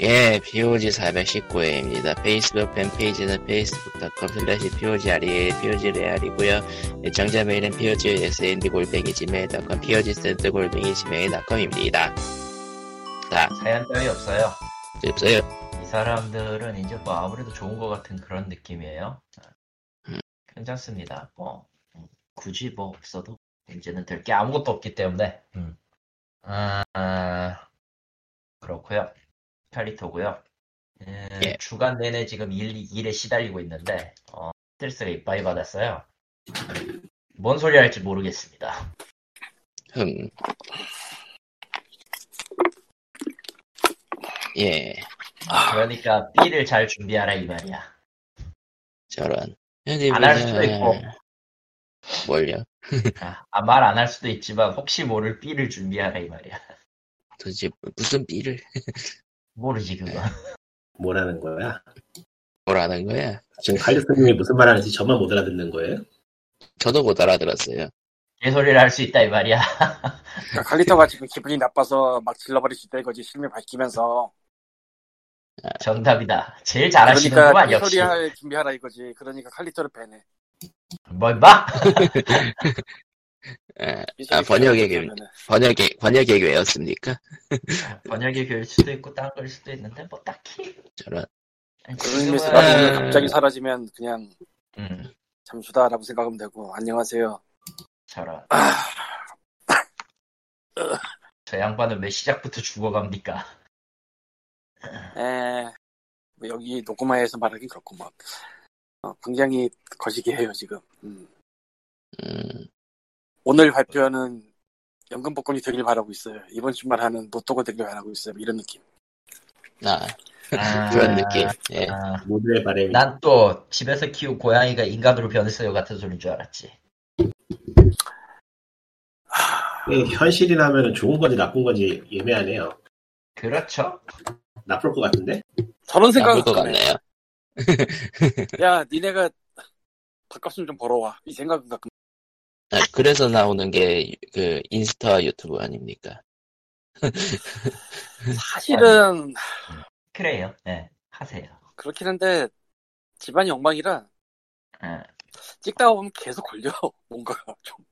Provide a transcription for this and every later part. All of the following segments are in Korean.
예, POG 419회입니다. 페이스북 팬페이지는 facebook.com slash POGRE, POGREAL이고요 애청자 메일은 POGSND 골뱅이 지메일.com, POGSND 골뱅이 지메일.com입니다. 자, 사연 따위 없어요. 없어요. 이 사람들은 이제 뭐 아무래도 좋은 것 같은 그런 느낌이에요. 음. 괜찮습니다. 뭐 음, 굳이 뭐 없어도 이제는 될 게 아무것도 없기 때문에. 음. 아, 아, 그렇고요. 칼리토고요. 음, 예. 주간 내내 지금 일, 일에 시달리고 있는데 어, 스트레스가 이빠이 받았어요. 뭔 소리 할지 모르겠습니다. 흠. 예, 그러니까 B를 잘 준비하라 이 말이야. 저런. 안 할 수도 있고. 뭘요? 아, 말 안 할 수도 있지만 혹시 모를 B를 준비하라 이 말이야. 도대체 무슨 삐를 모르지 그거. 뭐라는 거야? 뭐라는 거야? 지금 칼리스님이 무슨 말 하는지 저만 못 알아듣는 거예요? 저도 못 알아들었어요. 개소리를 할 수 있다 이 말이야. 그러니까 칼리터가 지금 기분이 나빠서 막 질러버릴 수 있다 이거지 실명 밝히면서 정답이다. 제일 그러니까 잘하시는구만 이 역시. 소리 할 준비하라 이거지 그러니까 칼리터를 빼내 뭐임 마? 아, 이 아, 번역의. 교 번역의, 번역의 교회였습니까? 번역의 교일 수도 있고 딴걸 수도 있는데 뭐 딱히. 저런. 그런 의미에서 지금은- 나중에 갑자기 사라지면 그냥 음, 잠수다라고 생각하면 되고 안녕하세요 저런. 아, 저 양반은 왜 시작부터 죽어갑니까? 에, 뭐 여기 녹음하에서 말하긴 그렇고 뭐 어, 굉장히 거시기해요 지금 음. 음, 오늘 발표는 연금 복권이 되길 바라고 있어요 이번 주말 하는 로또가 되길 바라고 있어요 이런 느낌 아, 아, 그런 느낌. 예. 아, 모두의 바램이 난또 집에서 키운 고양이가 인간으로 변했어요 같은 소리인 줄 알았지. 이게 현실이라면 좋은 건지 나쁜 건지 예매하네요. 그렇죠. 나쁠 것 같은데? 저런 나쁠 생각은 것 가네 같네요. 야 니네가 밥값좀 좀 벌어와 이 생각은 가끔 아, 그래서 나오는 게 그 인스타 유튜브 아닙니까? 사실은 그래요. 네, 하세요. 그렇긴 한데 집안이 엉망이라 아, 찍다가 보면 계속 걸려 뭔가가 좀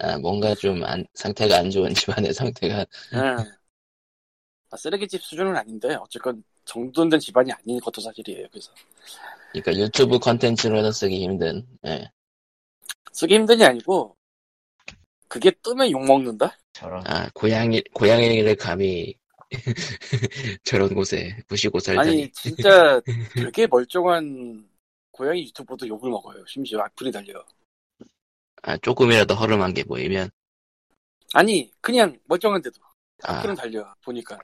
아, 뭔가 좀 안, 상태가 안 좋은 집안의 상태가 예. 아, 쓰레기집 수준은 아닌데 어쨌건 정돈된 집안이 아닌 것도 사실이에요 그래서 그러니까 유튜브 컨텐츠로는 쓰기 힘든 예. 쓰기 힘든이 아니고 그게 뜨면 욕 먹는다? 저런. 아 고양이 고양이를 감히 저런 곳에 부시고 살다니. 아니 진짜 되게 멀쩡한 고양이 유튜버도 욕을 먹어요. 심지어 악플이 달려 아 조금이라도 허름한 게 보이면? 아니 그냥 멀쩡한데도 아, 악플은 달려 보니까.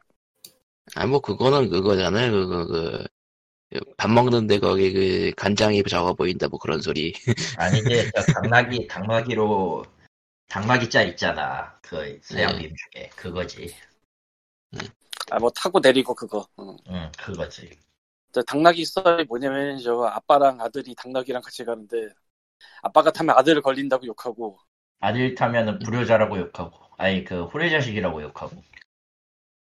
아 뭐 그거는 그거잖아요. 그거 그 밥 먹는데 거기 그 간장이 적어 보인다 뭐 그런 소리 아니 이제 저 당나귀 당나귀로 당나귀 짤 있잖아. 그 서양 밈 중에 그거지. 아 뭐 타고 내리고 그거 응. 응, 그거지. 저 당나귀 썰이 뭐냐면 저 아빠랑 아들이 당나귀랑 같이 가는데 아빠가 타면 아들을 걸린다고 욕하고 아들 타면은 불효자라고 욕하고, 아니 그 후레자식이라고 욕하고.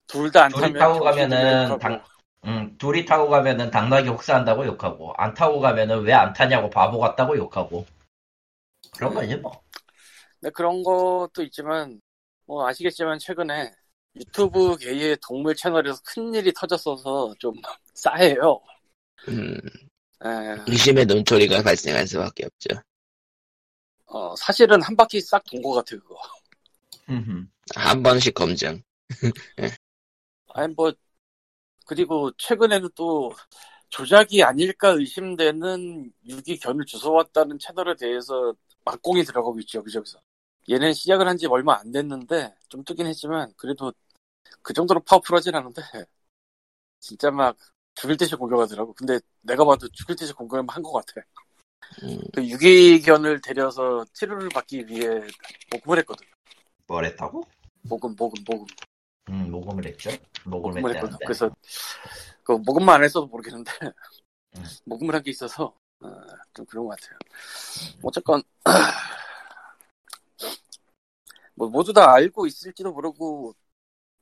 둘 다안 둘이 타면 타고 가면은. 당, 응, 둘이 타고 가면은 당나귀 혹사한다고 욕하고, 안 타고 가면은 왜 안 타냐고 바보 같다고 욕하고. 그런 거지 뭐. 네, 그런 것도 있지만 뭐 아시겠지만 최근에 유튜브 계의 동물 채널에서 큰 일이 터졌어서 좀 싸해요. 음, 에, 의심의 논소리가 발생할 수밖에 없죠 어, 사실은 한 바퀴 싹 돈 것 같아 그거. 한 번씩 검증 아니 뭐 그리고 최근에는 또 조작이 아닐까 의심되는 유기견을 주워왔다는 채널에 대해서 막공이 들어가고 있죠 여기저기서. 얘는 시작을 한 지 얼마 안 됐는데 좀 뜨긴 했지만 그래도 그 정도로 파워풀하진 않은데 진짜 막 죽일 듯이 공격하더라고. 근데 내가 봐도 죽일 듯이 공격을 한것 같아. 음, 그 유기견을 데려서 치료를 받기 위해 녹음을 했거든. 뭘 했다고? 녹음, 녹음, 녹 음. 응, 녹음을 했죠. 녹음을. 했다는데. 그래서 그 녹음만 안 했어도 모르겠는데 음. 녹음을 한 게 있어서 어, 좀 그런 것 같아요. 어쨌건 뭐 모두 다 알고 있을지도 모르고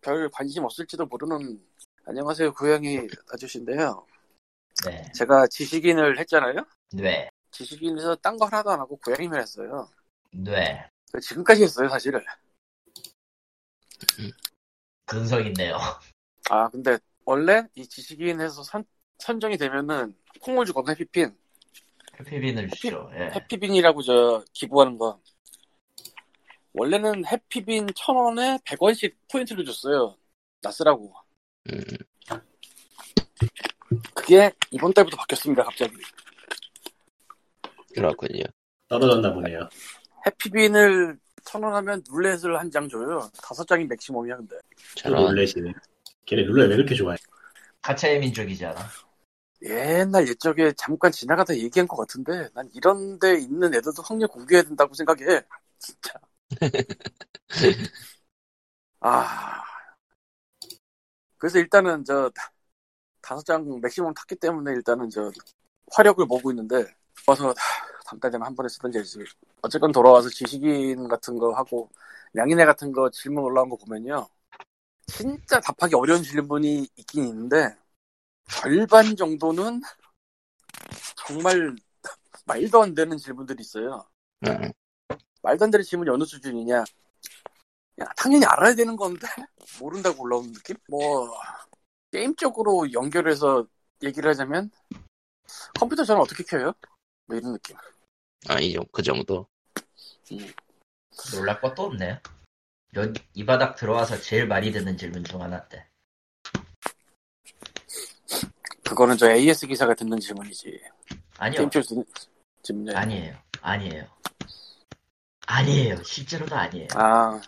별 관심 없을지도 모르는 안녕하세요, 고양이 아저씨인데요. 네. 제가 지식인을 했잖아요. 뇌. 지식인에서 딴 거 하나도 안 하고 고양이만 했어요. 뇌. 지금까지 했어요, 사실은. 근성 있네요. 아, 근데 원래 이 지식인에서 선, 선정이 되면은 콩을 주거든, 해피핀. 해피빈을 주죠. 예. 해피빈이라고 저 기부하는 거. 원래는 해피빈 천 원에 100원씩 포인트를 줬어요. 나 쓰라고. 음, 그게 이번 달부터 바뀌었습니다, 갑자기. 그렇군요. 떨어졌나 보네요. 해피빈을 천 원 하면 룰렛을 한 장 줘요. 다섯 장이 맥시멈이야, 근데. 저런 룰렛이네. 걔네 룰렛 왜 이렇게 좋아해? 가차의 민족이잖아. 옛날 옛적에 잠깐 지나가다 얘기한 것 같은데, 난 이런 데 있는 애들도 확률 공개해야 된다고 생각해. 진짜. 아. 그래서 일단은 저, 다섯 장 맥시멈 탔기 때문에 일단은 저, 화력을 모으고 있는데, 와서 다음 달 되면 한 번에 쓰던지 해야지. 어쨌건 돌아와서 지식인 같은 거 하고, 양인회 같은 거 질문 올라온 거 보면요. 진짜 답하기 어려운 질문이 있긴 있는데, 절반 정도는 정말 말도 안 되는 질문들이 있어요. 음, 말도 안 되는 질문이 어느 수준이냐. 야, 당연히 알아야 되는 건데, 모른다고 올라오는 느낌? 뭐, 게임적으로 연결해서 얘기를 하자면, 컴퓨터 저는 어떻게 켜요? 뭐 이런 느낌. 아, 이, 정- 그 정도. 놀랄 것도 없네요. 여- 이 바닥 들어와서 제일 많이 듣는 질문 중 하나인데. 그거는 저 AS 기사가 듣는 질문이지. 아니요. 듣는 아니야. 아니에요. 아니에요. 아니에요. 실제로도 아니에요. 아,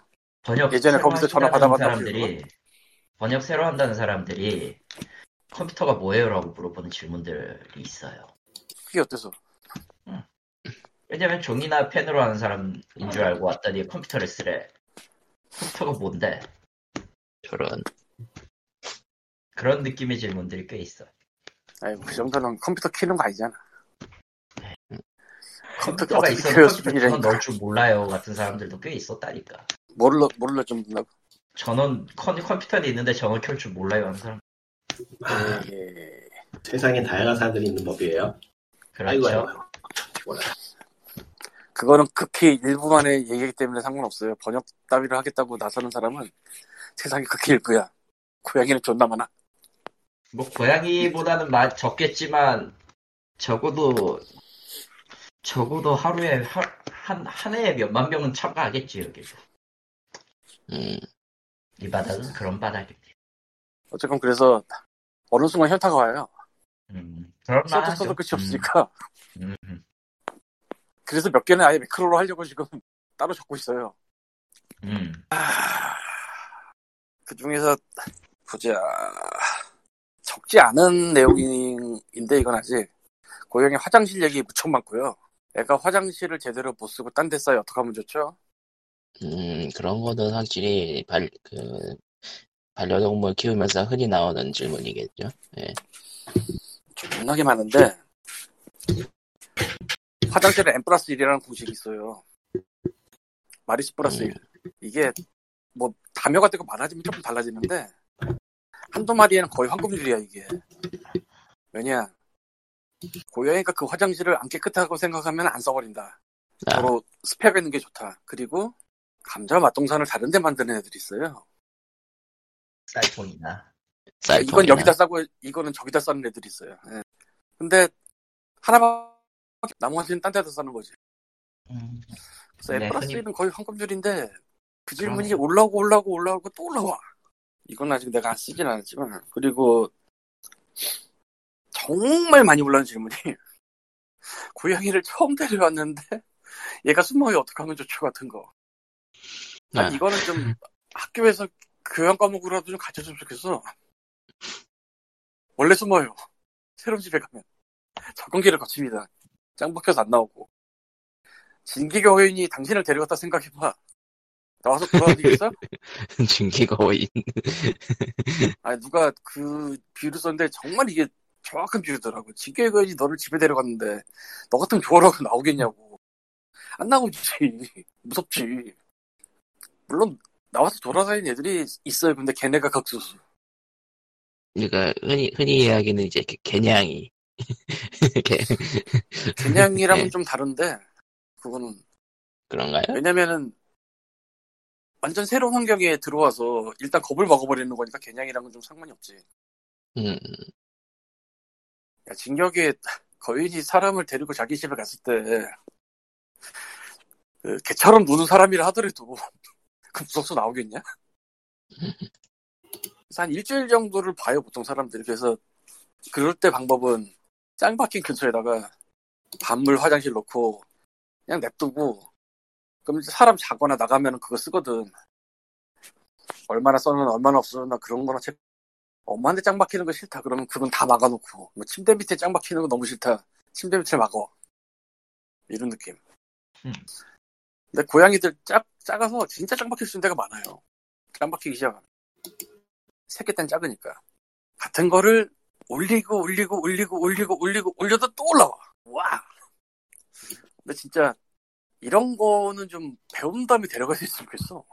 번역 예전에 거기서 전화 받아봤다고 사람들이 번역 새로 한다는 사람들이 컴퓨터가 뭐예요라고 물어보는 질문들이 있어요. 그게 어때서? 왜냐면 종이나 펜으로 하는 사람인 줄 알고 왔더니 컴퓨터를 쓰래. 컴퓨터가 뭔데? 저런. 그런 느낌의 질문들이 꽤 있어. 아이고, 그 정도는 컴퓨터 키는 거 아니잖아. 컴퓨터가 컴퓨터가 있어도 컴퓨터. 넣을 줄 몰라요 같은 사람들도 꽤 있었다니까. 모를러, 모를러 좀 듣나? 전원 컴, 컴퓨터는 있는데 전원 켤 줄 몰라요 하는 사람. 예. 세상에 다양한 사람들이 있는 법이에요. 그렇죠. 아이고, 아이고, 아이고. 그거는 극히 일부만의 얘기이기 때문에 상관없어요. 번역 따위를 하겠다고 나서는 사람은 세상에 극히 일부야. 고양이는 존나 많아. 뭐 고양이보다는 마- 적겠지만 적어도 적어도 하루에 하- 한, 한 해에 몇만 명은 참가하겠지 여기서. 음, 이 바닥은 그런 바닥입니다. 어쨌건 그래서 어느 순간 현타가 와요. 음, 그런 써도. 써도 끝이 없으니까. 음, 음, 그래서 몇 개는 아예 매크로로 하려고 지금 따로 적고 있어요. 음. 그 중에서 보자. 적지 않은 내용인데 이건 아직 고양이 화장실 얘기 무척 많고요. 애가 화장실을 제대로 못 쓰고 딴데 싸요. 어떻게 하면 좋죠? 음, 그런 거는 확실히 발, 그, 반려동물 키우면서 흔히 나오는 질문이겠죠. 예. 존나게 많은데 화장실에 n 플러스 1이라는 공식이 있어요. 마리스 플러스 1. 이게 뭐 다묘가 되고 많아지면 조금 달라지는데 한두 마리에는 거의 황금률이야 이게. 왜냐 고양이가 그 화장실을 안 깨끗하고 생각하면 안 써버린다. 아, 서로 스펙 있는 게 좋다. 그리고 감자 맛동산을 다른 데 만드는 애들이 있어요. 쌀통이나. 쌀통이나. 이건 여기다 싸고 이거는 저기다 싸는 애들이 있어요. 예. 근데 하나밖에 나머지는 딴 데다 싸는 거지. 음, 그래서 네, M 플러스 흔히- 1은 거의 황금줄인데 그 질문이 그러네. 올라오고 올라오고 올라오고 또 올라와. 이건 아직 내가 쓰진 않았지만 그리고 정말 많이 올라온 질문이 고양이를 처음 데려왔는데 얘가 숨어요 어떻게 하면 좋죠 같은 거. 아, 아, 이거는 좀 학교에서 교양 과목으로라도 좀 가르쳐주면 좋겠어. 원래 숨어요. 새로운 집에 가면. 적응기를 거칩니다. 짱 박혀서 안 나오고. 진기교인이 당신을 데려갔다 생각해봐. 나와서 돌아다니겠어? 증기거인. 아니, 누가 그 비유를 썼는데 정말 이게 정확한 비유더라고. 진기교인이 너를 집에 데려갔는데 너 같으면 좋아라고 나오겠냐고. 안 나오지. 무섭지. 물론 나와서 돌아다니는 애들이 있어요. 근데 걔네가 극소수. 그러니까 흔히 흔히 이야기는 이제 개- 개냥이. 개- 그냥이랑은 네. 좀 다른데 그거는 그런가요? 왜냐면은 완전 새로운 환경에 들어와서 일단 겁을 먹어버리는 거니까 개냥이랑은 좀 상관이 없지. 음, 야, 진격에 거인이 사람을 데리고 자기 집에 갔을 때, 그 개처럼 노는 사람이라 하더라도, 그 무섭소 나오겠냐? 그래서 한 일주일 정도를 봐요, 보통 사람들이. 그래서, 그럴 때 방법은, 짱박힌 근처에다가, 반물 화장실 놓고, 그냥 냅두고, 그럼 이제 사람 자거나 나가면 그거 쓰거든. 얼마나 써는 얼마나 없으나 그런 거나 책, 엄마한테 짱 박히는 거 싫다. 그러면 그건 다 막아놓고, 뭐 침대 밑에 짱 박히는 거 너무 싫다. 침대 밑을 막어. 이런 느낌. 음. 근데 고양이들 작, 작아서 진짜 짱 박힐 수 있는 데가 많아요. 짱 박히기 시작하면. 새끼 땐 작으니까. 같은 거를 올리고, 올리고, 올리고, 올리고, 올리고, 올려도 또 올라와. 와! 근데 진짜, 이런 거는 좀 배운 다음에 데려가야 됐으면 좋겠어.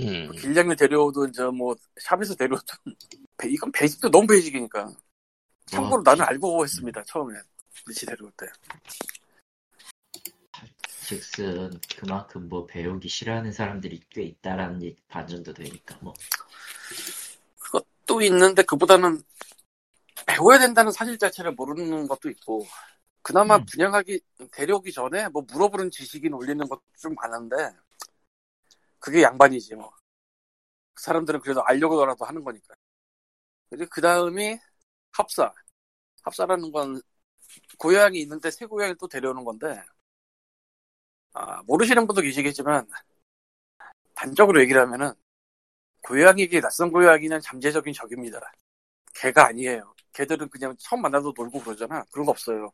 음, 길냥이 데려오든 저 뭐 샵에서 데려오든 배- 이건 베이직도 너무 베이직이니까 참고로 어. 나는 알고 했습니다 처음에 리치 데려올 때 즉슨 그만큼 뭐 배우기 싫어하는 사람들이 꽤 있다라는 반전도 되니까 뭐 그것도 있는데 그보다는 배워야 된다는 사실 자체를 모르는 것도 있고 그나마 음. 분양하기 데려오기 전에 뭐 물어보는 지식인 올리는 것도 좀 많은데 그게 양반이지 뭐그 사람들은 그래도 알려고라도 하는 거니까 그리고 그 다음이 합사 합사라는 건 고양이 있는데 새 고양이 또 데려오는 건데 아, 모르시는 분도 계시겠지만 단적으로 얘기를 하면은 고양이에게 낯선 고양이는 잠재적인 적입니다. 개가 아니에요. 개들은 그냥 처음 만나도 놀고 그러잖아. 그런 거 없어요.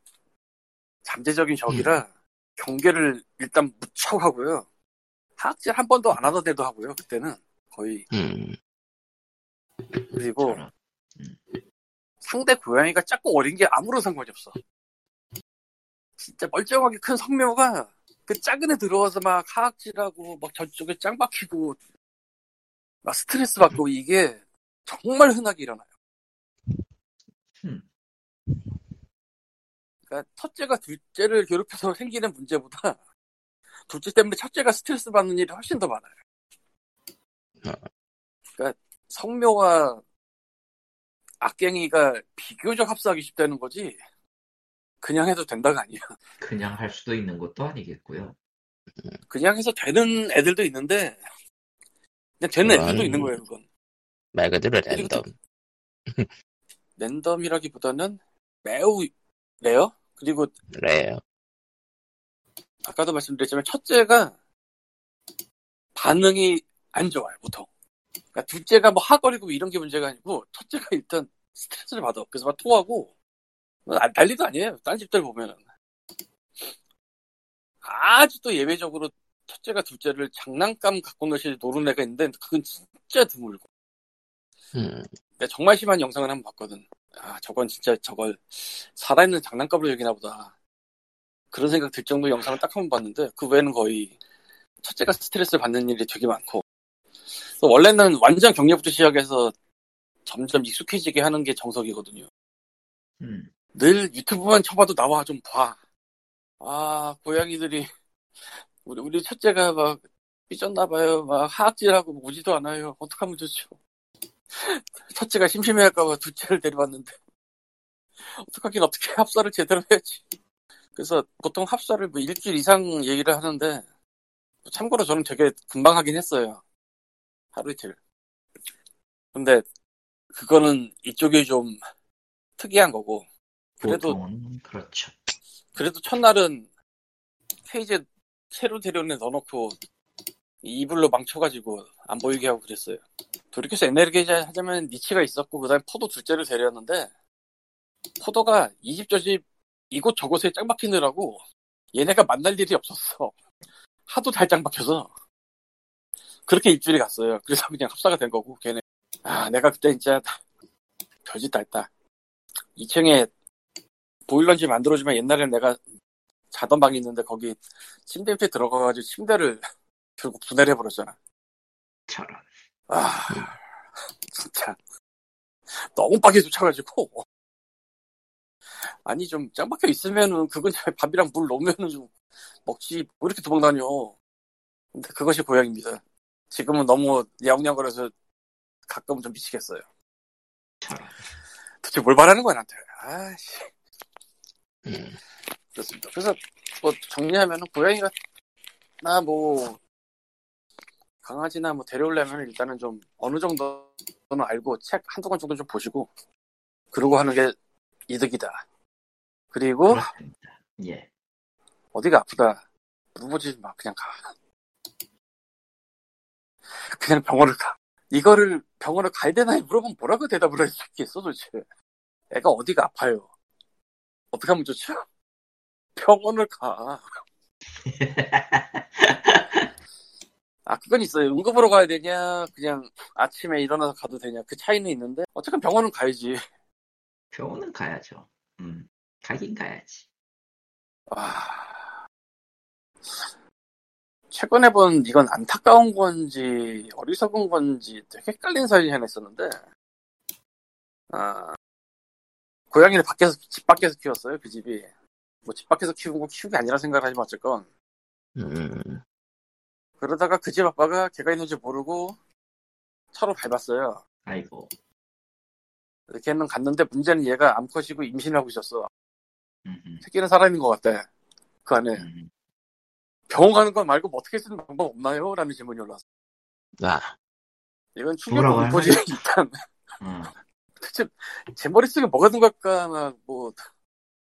잠재적인 적이라 경계를 일단 무척 하고요. 하악질 한 번도 안 하던 데도 하고요. 그때는 거의 음, 그리고 저런. 상대 고양이가 작고 어린 게 아무런 상관이 없어. 진짜 멀쩡하게 큰 성묘가 그 작은 애 들어와서 막 하악질하고 막 저쪽에 짱 박히고 막 스트레스 받고 이게 정말 흔하게 일어나요. 음. 그러니까 첫째가 둘째를 괴롭혀서 생기는 문제보다 둘째 때문에 첫째가 스트레스 받는 일이 훨씬 더 많아요. 그러니까 성묘와 악갱이가 비교적 합사하기 쉽다는 거지 그냥 해도 된다가 아니야. 그냥 할 수도 있는 것도 아니겠고요. 그냥 해서 되는 애들도 있는데 그냥 되는 애들도 있는 거예요. 그건 말 그대로 랜덤. 랜덤이라기보다는 매우 레어 그리고 레요. 아까도 말씀드렸지만 첫째가 반응이 안 좋아요 보통. 그러니까 둘째가 뭐 하거리고 이런 게 문제가 아니고 첫째가 일단 스트레스를 받아. 그래서 막 토하고 뭐 난- 난리도 아니에요. 딴 집들 보면은 아주 또 예외적으로 첫째가 둘째를 장난감 갖고 노실 노는 애가 있는데 그건 진짜 드물고. 음, 정말 심한 영상을 한번 봤거든. 아 저건 진짜 저걸 살아있는 장난감으로 여기나 보다. 그런 생각 들 정도 영상을 딱 한 번 봤는데 그 외에는 거의 첫째가 스트레스를 받는 일이 되게 많고 또 원래는 완전 격려부터 시작해서 점점 익숙해지게 하는 게 정석이거든요. 음. 늘 유튜브만 쳐봐도 나와 좀 봐. 아 고양이들이 우리 우리 첫째가 막 삐졌나 봐요. 막 하악질하고 오지도 않아요. 어떡하면 좋죠. 첫째가 심심해할까봐 둘째를 데려왔는데 어떡하긴 어떻게 합사를 제대로 해야지. 그래서 보통 합사를 뭐 일주일 이상 얘기를 하는데 참고로 저는 되게 금방 하긴 했어요. 하루 이틀. 근데 그거는 이쪽이 좀 특이한 거고 그래도 그렇죠. 그래도 첫날은 케이지에 새로 데려온 애 넣어놓고 이불로 망쳐가지고 안 보이게 하고 그랬어요. 돌이켜서 옛날에 하자면 니치가 있었고 그 다음에 포도 둘째를 데려왔는데 포도가 이 집 저집 이곳 저곳에 짱 박히느라고 얘네가 만날 일이 없었어. 하도 달짱 박혀서 그렇게 입줄이 갔어요. 그래서 그냥 합사가 된 거고 걔네 아 내가 그때 진짜 별짓 다 했다. 2층에 보일러인지 만들어주면 옛날엔 내가 자던 방이 있는데 거기 침대 밑에 들어가가지고 침대를 결국 분해를 해버렸잖아. 저런. 아, 진짜. 너무 빠게 쫓아가지고 아니 좀 짱박혀 있으면은 그건 밥이랑 물 넣으면은 좀 먹지 왜 이렇게 도망다녀 근데 그것이 고양입니다 지금은 너무 야옹야옹거려서 가끔은 좀 미치겠어요 저런. 도대체 뭘 바라는 거야 나한테 아씨 음. 그렇습니다 그래서 뭐 정리하면은 고양이가 나뭐 강아지나 뭐 데려오려면 일단은 좀 어느 정도는 알고 책 한두 권 정도 좀 보시고 그러고 하는 게 이득이다. 그리고 그렇습니다. 예. 어디가 아프다 물어보지 마 그냥 가. 그냥 병원을 가. 이거를 병원을 가야 되나 물어보면 뭐라고 대답을 할 수 있겠어 도대체. 애가 어디가 아파요. 어떻게 하면 좋죠? 병원을 가. 아, 그건 있어요. 응급으로 가야 되냐, 그냥 아침에 일어나서 가도 되냐, 그 차이는 있는데, 어쨌든 병원은 가야지. 병원은 가야죠. 음. 가긴 가야지. 아. 최근에 본 이건 안타까운 건지, 어리석은 건지 되게 헷갈린 사연이 하나 있었는데, 아, 고양이를 밖에서, 집 밖에서 키웠어요, 그 집이. 뭐 집 밖에서 키운 건 키운 게 아니라 생각을 하지만 어쨌건. 음. 그러다가 그 집 아빠가 개가 있는지 모르고 차로 밟았어요. 아이고. 걔는 갔는데 문제는 얘가 암컷이고 임신을 하고 있었어. 음, 새끼는 살아있는 것 같대. 그 안에. 음. 병원 가는 거 말고 뭐 어떻게 쓰는 방법 없나요? 라는 질문이 올라왔어. 아, 이건 충격 할 공포지, 일단. 음. 도대체 제 머릿속에 뭐가 든 걸까? 막 뭐,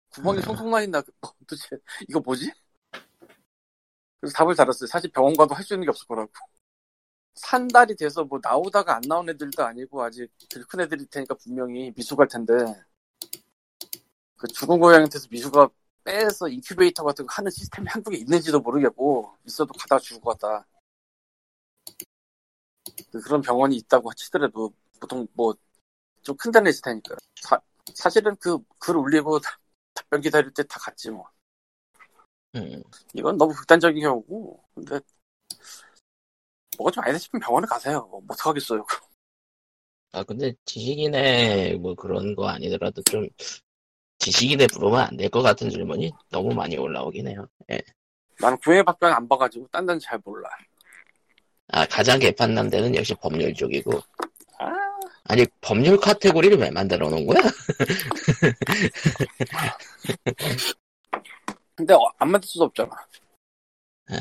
구멍이 음. 송송 나 있나? 뭐, 도대체 이거 뭐지? 그래서 답을 달았어요. 사실 병원 가도 할 수 있는 게 없을 거라고. 산 달이 돼서 뭐 나오다가 안 나온 애들도 아니고 아직 덜큰 애들일 테니까 분명히 미숙할 텐데 그 죽은 고양이한테서 미숙아 빼서 인큐베이터 같은 거 하는 시스템이 한국에 있는지도 모르겠고 있어도 가다가 죽을 것 같다. 그- 그런 병원이 있다고 치더라도 보통 뭐 좀 큰 데는 있을 테니까 사, 실은 그 글 올리고 다- 답변 기다릴 때 다 갔지 뭐. 음. 이건 너무 극단적인 경우고 근데 뭐가 좀 아니다 싶으면 병원에 가세요. 뭐 어떡하겠어요. 아, 근데 지식인의 뭐 그런 거 아니더라도 좀 지식인에 물으면 안 될 것 같은 질문이 너무 많이 올라오긴 해요. 예. 나는 구애받변 안 봐가지고 딴 데는 잘 몰라. 아, 가장 개판난 데는 역시 법률 쪽이고. 아, 아니, 법률 카테고리를 왜 만들어 놓은 거야? 근데 어, 안 만들 수도 없잖아. 아,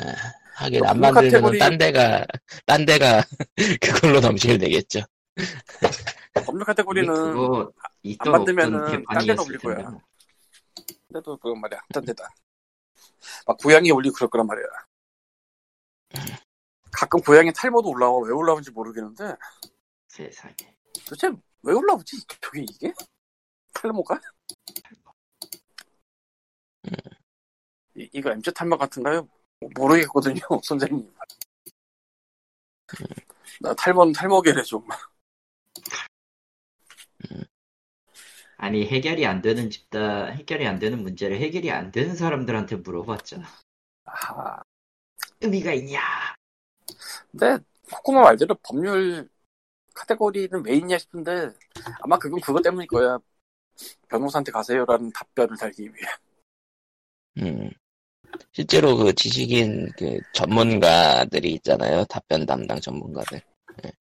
하긴 안 만들면 카테고리- 딴 데가, 딴 데가 그걸로 넘치게 되겠죠. 법률 카테고리는 만들면은 없던 딴 개판이었을 올릴 거야. 텐데 뭐. 근데도 그건 말이야. 딴 데다. 막 고양이 올리고 그럴 거란 말이야. 가끔 고양이 탈모도 올라와. 왜 올라오는지 모르겠는데 세상에. 도대체 왜 올라오지? 저게 이게? 탈모가? 이, 이거 MZ 탈모 같은가요? 모르겠거든요, 선생님. 나 탈모는 탈모계래 좀. 아니 해결이 안 되는 집단 해결이 안 되는 문제를 해결이 안 되는 사람들한테 물어봤잖아. 아, 의미가 있냐? 근데 코코마 말대로 법률 카테고리는 왜 있냐 싶은데 아마 그건 그것 때문일 거야. 변호사한테 가세요라는 답변을 달기 위해. 음. 실제로 그 지식인 그 전문가들이 있잖아요. 답변 담당 전문가들. 예.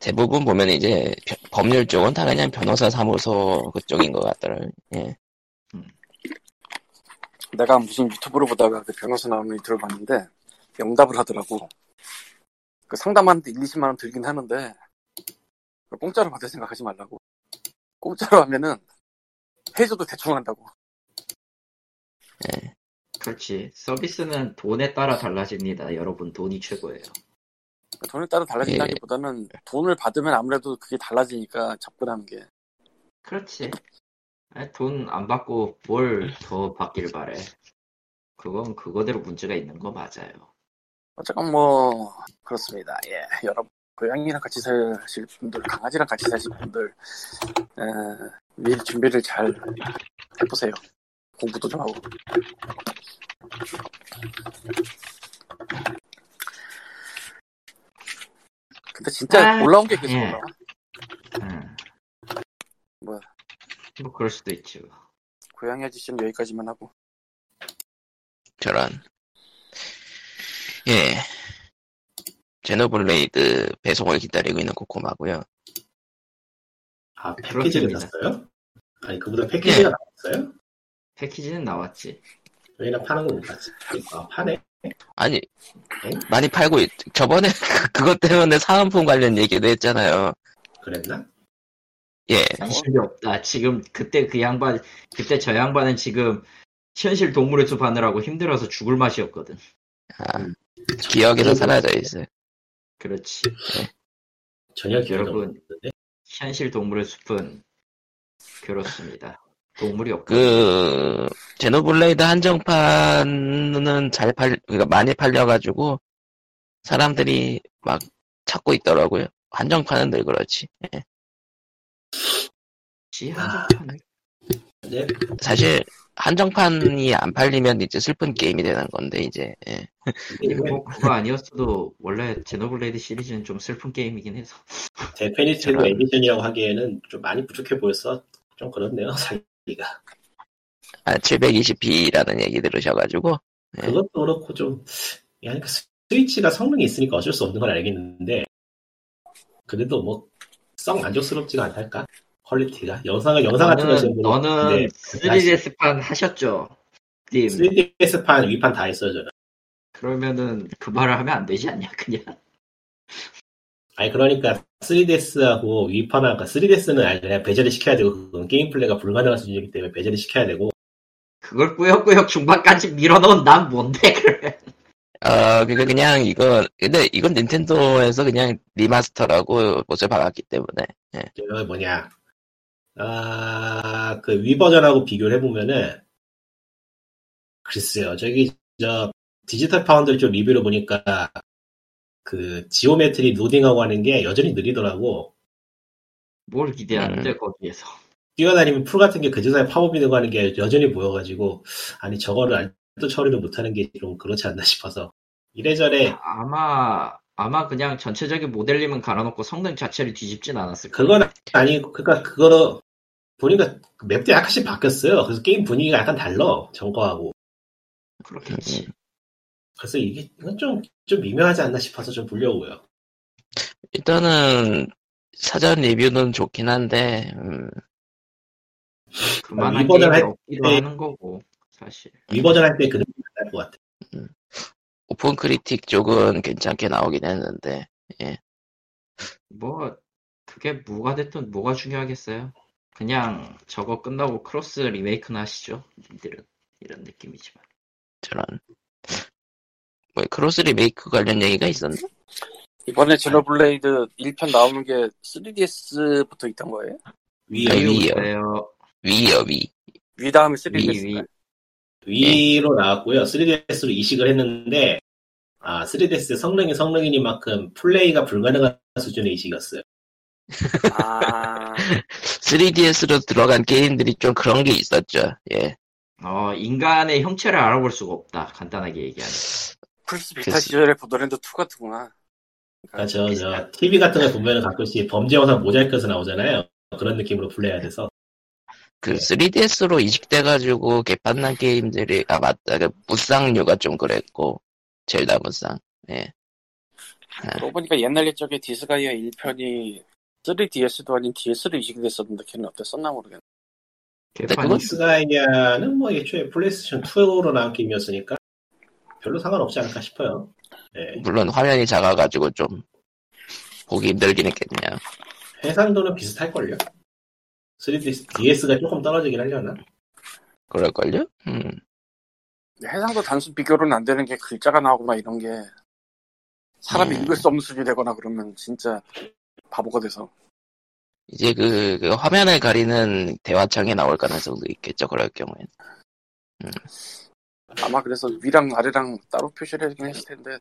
대부분 보면 이제 벼- 법률 쪽은 다 그냥 변호사 사무소 그쪽인 것 같더라고요. 예. 내가 무슨 유튜브로 보다가 그 변호사 나오는 인터뷰 봤는데 영답을 하더라고. 그 상담하는데 1, 20만 원 들긴 하는데 공짜로 받을 생각하지 말라고. 공짜로 하면은 해줘도 대충 한다고. 그렇지. 서비스는 돈에 따라 달라집니다. 여러분 돈이 최고예요. 돈에 따라 달라진다는 예. 기보다는 돈을 받으면 아무래도 그게 달라지니까 접근하는 게. 그렇지. 돈 안 받고 뭘 더 받길 바래. 그건 그거대로 문제가 있는 거 맞아요. 어쨌건 뭐 그렇습니다. 예, 여러분 고양이랑 같이 사실 분들, 강아지랑 같이 사실 분들 에, 미리 준비를 잘 해보세요. 공부도 좀 하고. 근데 진짜 아, 올라온 게 계속 예. 올라와. 음. 뭐뭐 그럴 수도 있죠. 고양이 아저씨는 여기까지만 하고 저런. 예. 제노블레이드 배송을 기다리고 있는 코코마고요. 아, 패키지를. 샀어요? 아니, 그보다 패키지가 예. 나왔어요? 패키지는 나왔지. 왜나 파는 거 못 봤지? 아, 파네? 아니, 응? 많이 팔고 있, 저번에 그- 그것 때문에 사은품 관련 얘기도 했잖아요. 그랬나? 예. 관심이 없다. 지금 그때 그 양반, 그때 저 양반은 지금 현실 동물의 숲 하느라고 힘들어서 죽을 맛이었거든. 아, 기억에서 사라져 있어요. 그렇지. 전혀 기억이 여러분. 없는데. 현실 동물의 숲은 그렇습니다. 동물이 없고 그, 제노블레이드 한정판은 잘 팔, 그러니까 많이 팔려가지고, 사람들이 막 찾고 있더라고요. 한정판은 늘 그렇지. 지 한정판을 근데 사실, 한정판이 안 팔리면 이제 슬픈 게임이 되는 건데, 이제, 예. 뭐 그거 아니었어도 원래 제노블레이드 시리즈는 좀 슬픈 게임이긴 해서 Definitive. Edition이라고 하기에는 좀 많이 부족해 보였어. 좀 그렇네요, 살 기가. 아, 720p라는 얘기 들으셔가지고, 네. 그것도 그렇고 좀, 야, 그 스위치가 성능이 있으니까 어쩔 수 없는 건 알겠는데, 그래도 뭐, 썩 만족스럽지가 않달까? 퀄리티가. 영상을, 영상 같은 거 지금 너는, 너는 보는데 3DS판 하셨죠? 님 3DS판, Wii판 다 했어요, 저는. 그러면은 그 말을 하면 안 되지 않냐 그냥 아니, 그러니까 3DS하고 Wii판하고, 3DS는 그냥 배제를 시켜야 되고, 그건 게임 플레이가 불가능한 수준이기 때문에 배제를 시켜야 되고, 그걸 꾸역꾸역 중반까지 밀어넣은 난 뭔데 그러면 어, 그니까 그냥 이거, 근데 이건 닌텐도에서 그냥 remaster라고 못을 박았기 때문에, 저 뭐냐, 아, 그 Wii 버전하고 비교를 해보면은, 글쎄요, 저기, 저, Digital Foundry를 좀 리뷰를 보니까, 그, geometry 로딩하고 하는 게 여전히 느리더라고. 뭘 기대하는데 음. 거기에서 뛰어다니면 풀 같은 게 그제서야 팝업이 되고 하는 게 여전히 보여가지고, 아니, 저거를 LOD 처리를 못하는 게 좀 그렇지 않나 싶어서. 이래저래, 아마 아마 그냥 전체적인 모델링은 갈아놓고 성능 자체를 뒤집진 않았을 그건 아니고, 그니까 그거로, 보니까 맵도 약간씩 바뀌었어요. 그래서 게임 분위기가 약간 달라, 전거하고. 그렇겠지 그래서 이게, 이건 좀, 좀 미묘하지 않나 싶어서 좀 보려고요. 일단은, 사전 리뷰는 좋긴 한데, 음, 그만한 Wii버전 게임이 할 없기도 때- 하는 거고 사실. Wii버전 할 때 그 느낌이 날것 같아. OpenCritic 쪽은 괜찮게 나오긴 했는데, 뭐 그게 뭐가 됐든 뭐가 중요하겠어요? 그냥 저거 끝나고 크로스 리메이크나 하시죠. 님들은. 이런 느낌이지만. 저런. 뭐, 크로스 리메이크 관련 얘기가 있었나? 이번에 제노블레이드 1편 나오는 게 3DS부터 있던 거예요? Wii, 아니, Wii, Wii요. Wii요, Wii. Wii 다음에 Wii, 3DS. Wii. Wii로 나왔고요. 3DS로 이식을 했는데, 아, 3DS 성능이 성능이니만큼 플레이가 불가능한 수준의 이식이었어요. 아, 3DS로 들어간 게임들이 좀 그런 게 있었죠. 예. 어 인간의 형체를 알아볼 수가 없다 간단하게 얘기하면 플스 비타 글쎄. 시절의 보더랜드 2 같구나. 그러니까 저, 저, TV 같은 거 보면 가끔씩 범죄 영상 모자이크해서 나오잖아요. 그런 느낌으로 플레이해야 돼서. 그 네. 3DS로 이식돼가지고 개판난 게임들이, 아, 맞다. 그, 무쌍류가 좀 그랬고, 젤다 무쌍. 예. 그러고 보니까 옛날 옛적에 디스가이아 1편이 3DS도 아닌 DS로 이식이 됐었는데 걔는 어땠었나 모르겠네. 근데 그건- 스가이아는 뭐 애초에 플레이스테이션 2로 나온 게임이었으니까 별로 상관없지 않을까 싶어요. 예. 물론 화면이 작아가지고 좀, 보기 힘들긴 했겠네요. 해상도는 비슷할걸요? 3DS, DS가 조금 떨어지긴 하려나? 그럴걸요? 음. 해상도 단순 비교로는 안 되는 게 글자가 나오거나 이런 게 사람이 음. 읽을 수 없는 수준이 되거나 그러면 진짜 바보가 돼서. 이제 그, 그 화면을 가리는 대화창에 나올 가능성도 있겠죠. 그럴 경우엔. 아마 그래서 위랑 아래랑 따로 표시를 하긴 했을 텐데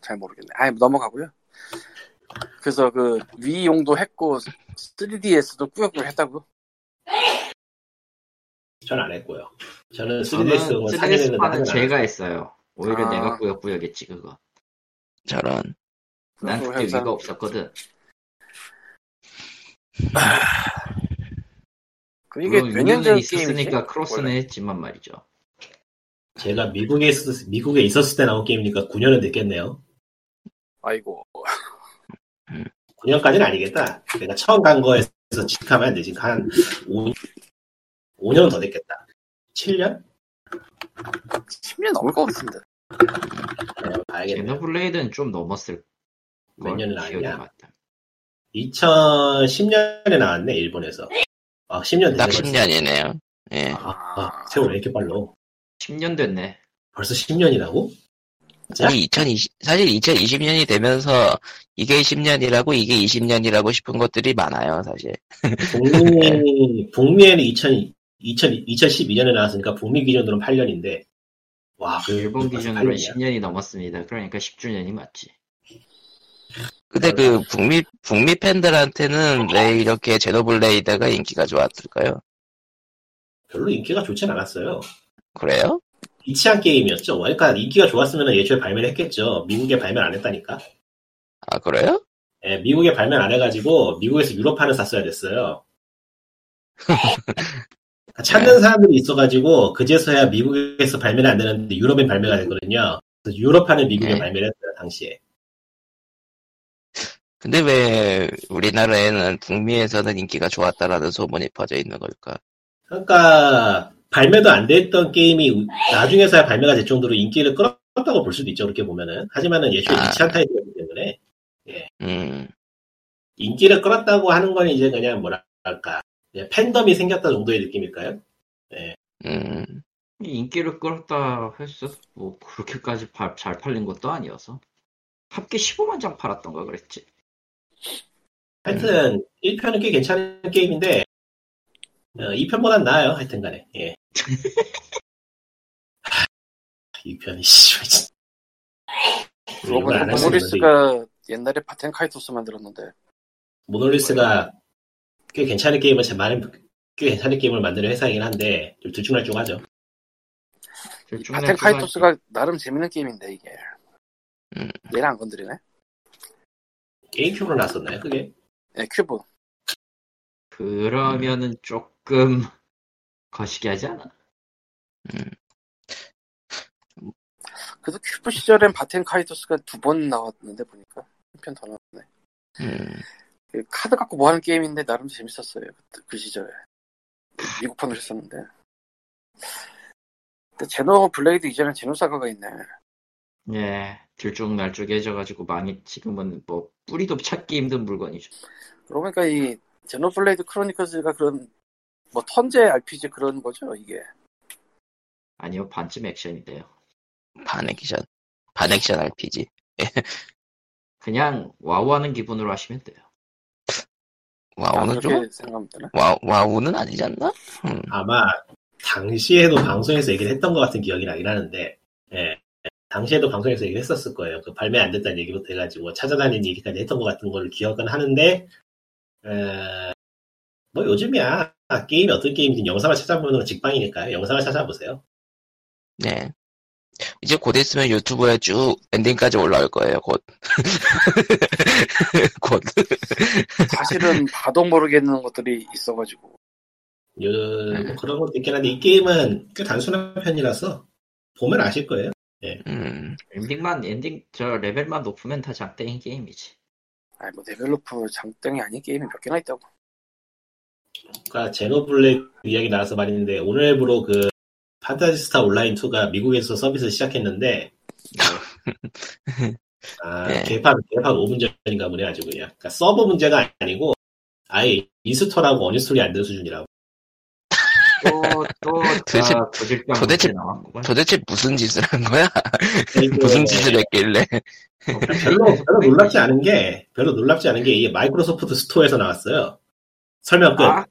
잘 모르겠네. 아예 넘어가고요. 그래서 그 위용도 했고 3DS도 꾸역꾸역 했다고. 전 안 했고요. 저는 저는 3DS 뭐 사긴 했는데 3DS판은 하진 제가. 했어요 오히려 아. 내가 꾸역꾸역했지 그거 저런. 난 그때 회사- 위가 없었거든 그 이게 물론 몇년 6년에 전 있었으니까 게임이지? 크로스는 원래. 했지만 말이죠. 제가 미국에 있었, 미국에 있었을 때 나온 게임이니까 9년은 됐겠네요. 아이고 9년까지는 아니겠다. 내가 처음 간 거에서 직하면 안 되지. 한 5, 5년은 더 됐겠다. 7년? 10년 넘을 것 같은데. 네. 제노블레이드는 좀 넘었을 몇걸 년은? 맞다. 2010년에 나왔네, 일본에서. 아, 10년 됐네. 딱 벌써. 10년이네요. 예. 아, 아, 세월 왜 이렇게 빨라? 10년 됐네. 벌써 10년이라고? 자, 우리 2020, 사실 2020년이 되면서 이게 10년이라고 이게 20년이라고 싶은 것들이 많아요, 사실. 북미, 북미에는 2000, 2000, 2012년에 나왔으니까 북미 기준으로는 8년인데, 와, 그 일본 기준으로 8년이야. 10년이 넘었습니다. 그러니까 10주년이 맞지. 근데 그 북미, 북미 팬들한테는 왜 이렇게 제노블레이드가 인기가 좋았을까요? 별로 인기가 좋진 않았어요. 그래요? 이치한 게임이었죠. 그러니까 인기가 좋았으면 예초에 발매를 했겠죠. 미국에 발매 안 했다니까. 아, 그래요? 예, 미국에 발매 안 해가지고 미국에서 유럽판을 샀어야 됐어요. 찾는 사람들이 있어가지고 그제서야 미국에서 발매는 안 되는데 유럽엔 발매가 되거든요. 그래서 유럽판을 미국에 네. 발매를 했어요 당시에. 근데 왜 우리나라에는 북미에서는 인기가 좋았다라는 소문이 퍼져 있는 걸까? 그러니까 발매도 안 됐던 게임이 나중에서야 발매가 될 정도로 인기를 끌었다고 볼 수도 있죠. 그렇게 보면은. 하지만은 예초에 아. 이치한 타이틀이기 때문에 음, 인기를 끌었다고 하는 건 이제 그냥 뭐랄까 그냥 팬덤이 생겼다 정도의 느낌일까요? 음, 인기를 끌었다 했어. 뭐 그렇게까지 발- 잘 팔린 것도 아니어서. 합계 15만 장 팔았던가 그랬지. 하여튼 1편은 꽤 괜찮은 게임인데 어, 2편보단 나아요. 하여튼 간에. 예. 2편이 씨발 진짜. 그러고 모노리스가 옛날에 바텐카이토스 만들었는데 모놀리스가 꽤 괜찮은 게임을 제 많은 꽤 괜찮은 게임을 만드는 회사이긴 한데 좀 들쭉날쭉하죠. 바텐카이토스가 나름 재밌는 게임인데 이게 음. 얘는 안 건드리네 게임큐브로 나왔었나요? 그게? 네, 큐브 그러면은 조금 거시기 하지 않아? 그래도 큐브 시절엔 바텐 카이토스가 두 번 나왔는데 보니까 한 편 더 나왔네 음. 그 카드 갖고 뭐 하는 게임인데 나름 재밌었어요 그, 그 시절에 미국판으로 했었는데 근데 제노 블레이드 이전에 제노사가가 있네 예, 들쭉날쭉해져가지고 많이 지금은 뭐 뿌리도 찾기 힘든 물건이죠. 그러고 보니까 이 제노 블레이드 크로니커즈가 그런 뭐 턴제 RPG 그런 거죠 이게 아니요, 반쯤 액션인데요. 반 액션. 반 액션 RPG. 그냥 와우하는 기분으로 하시면 돼요. 아, 와우는 그렇게 좀? 와, 와우는 아니지 않나? 음. 아마 당시에도 방송에서 얘기를 했던 것 같은 기억이 나긴 하는데 예. 당시에도 방송에서 얘기를 했었을 거예요. 그 발매 안 됐다는 얘기부터 해가지고 찾아다니는 얘기까지 했던 것 같은 걸 기억은 하는데 에, 뭐 요즘이야 게임이 어떤 게임이든 영상을 찾아보는 건 직방이니까요. 영상을 찾아보세요. 네. 이제 곧 있으면 유튜브에 쭉 엔딩까지 올라올 거예요, 곧. 곧. 사실은 봐도 모르겠는 것들이 있어가지고 요, 뭐 그런 것도 있긴 한데 이 게임은 꽤 단순한 편이라서 보면 아실 거예요. 음, 엔딩만, 엔딩, 저 레벨만 높으면 다 장땡인 게임이지. 아니 뭐 레벨 높으면 장땡이 아닌 게임이 몇 개나 있다고 그러니까 제노블레이드 이야기 나와서 말인데 오늘부로 그 판타지스타 온라인 2가 미국에서 서비스 시작했는데 아, 네. 개판 개판 5분 전인가 보네 아주 그냥 그러니까 서버 문제가 아니고 아예 install하고 uninstall이 안 된 수준이라고 또, 또, 도대체- 아, 도대체- 나왔구만. 도대체 무슨 짓을 한 거야? 이게 무슨 짓을 했길래? 별로 별로 놀랍지 않은 게 별로 놀랍지 않은 게 이게 마이크로소프트 스토어에서 나왔어요 설명 끝 아,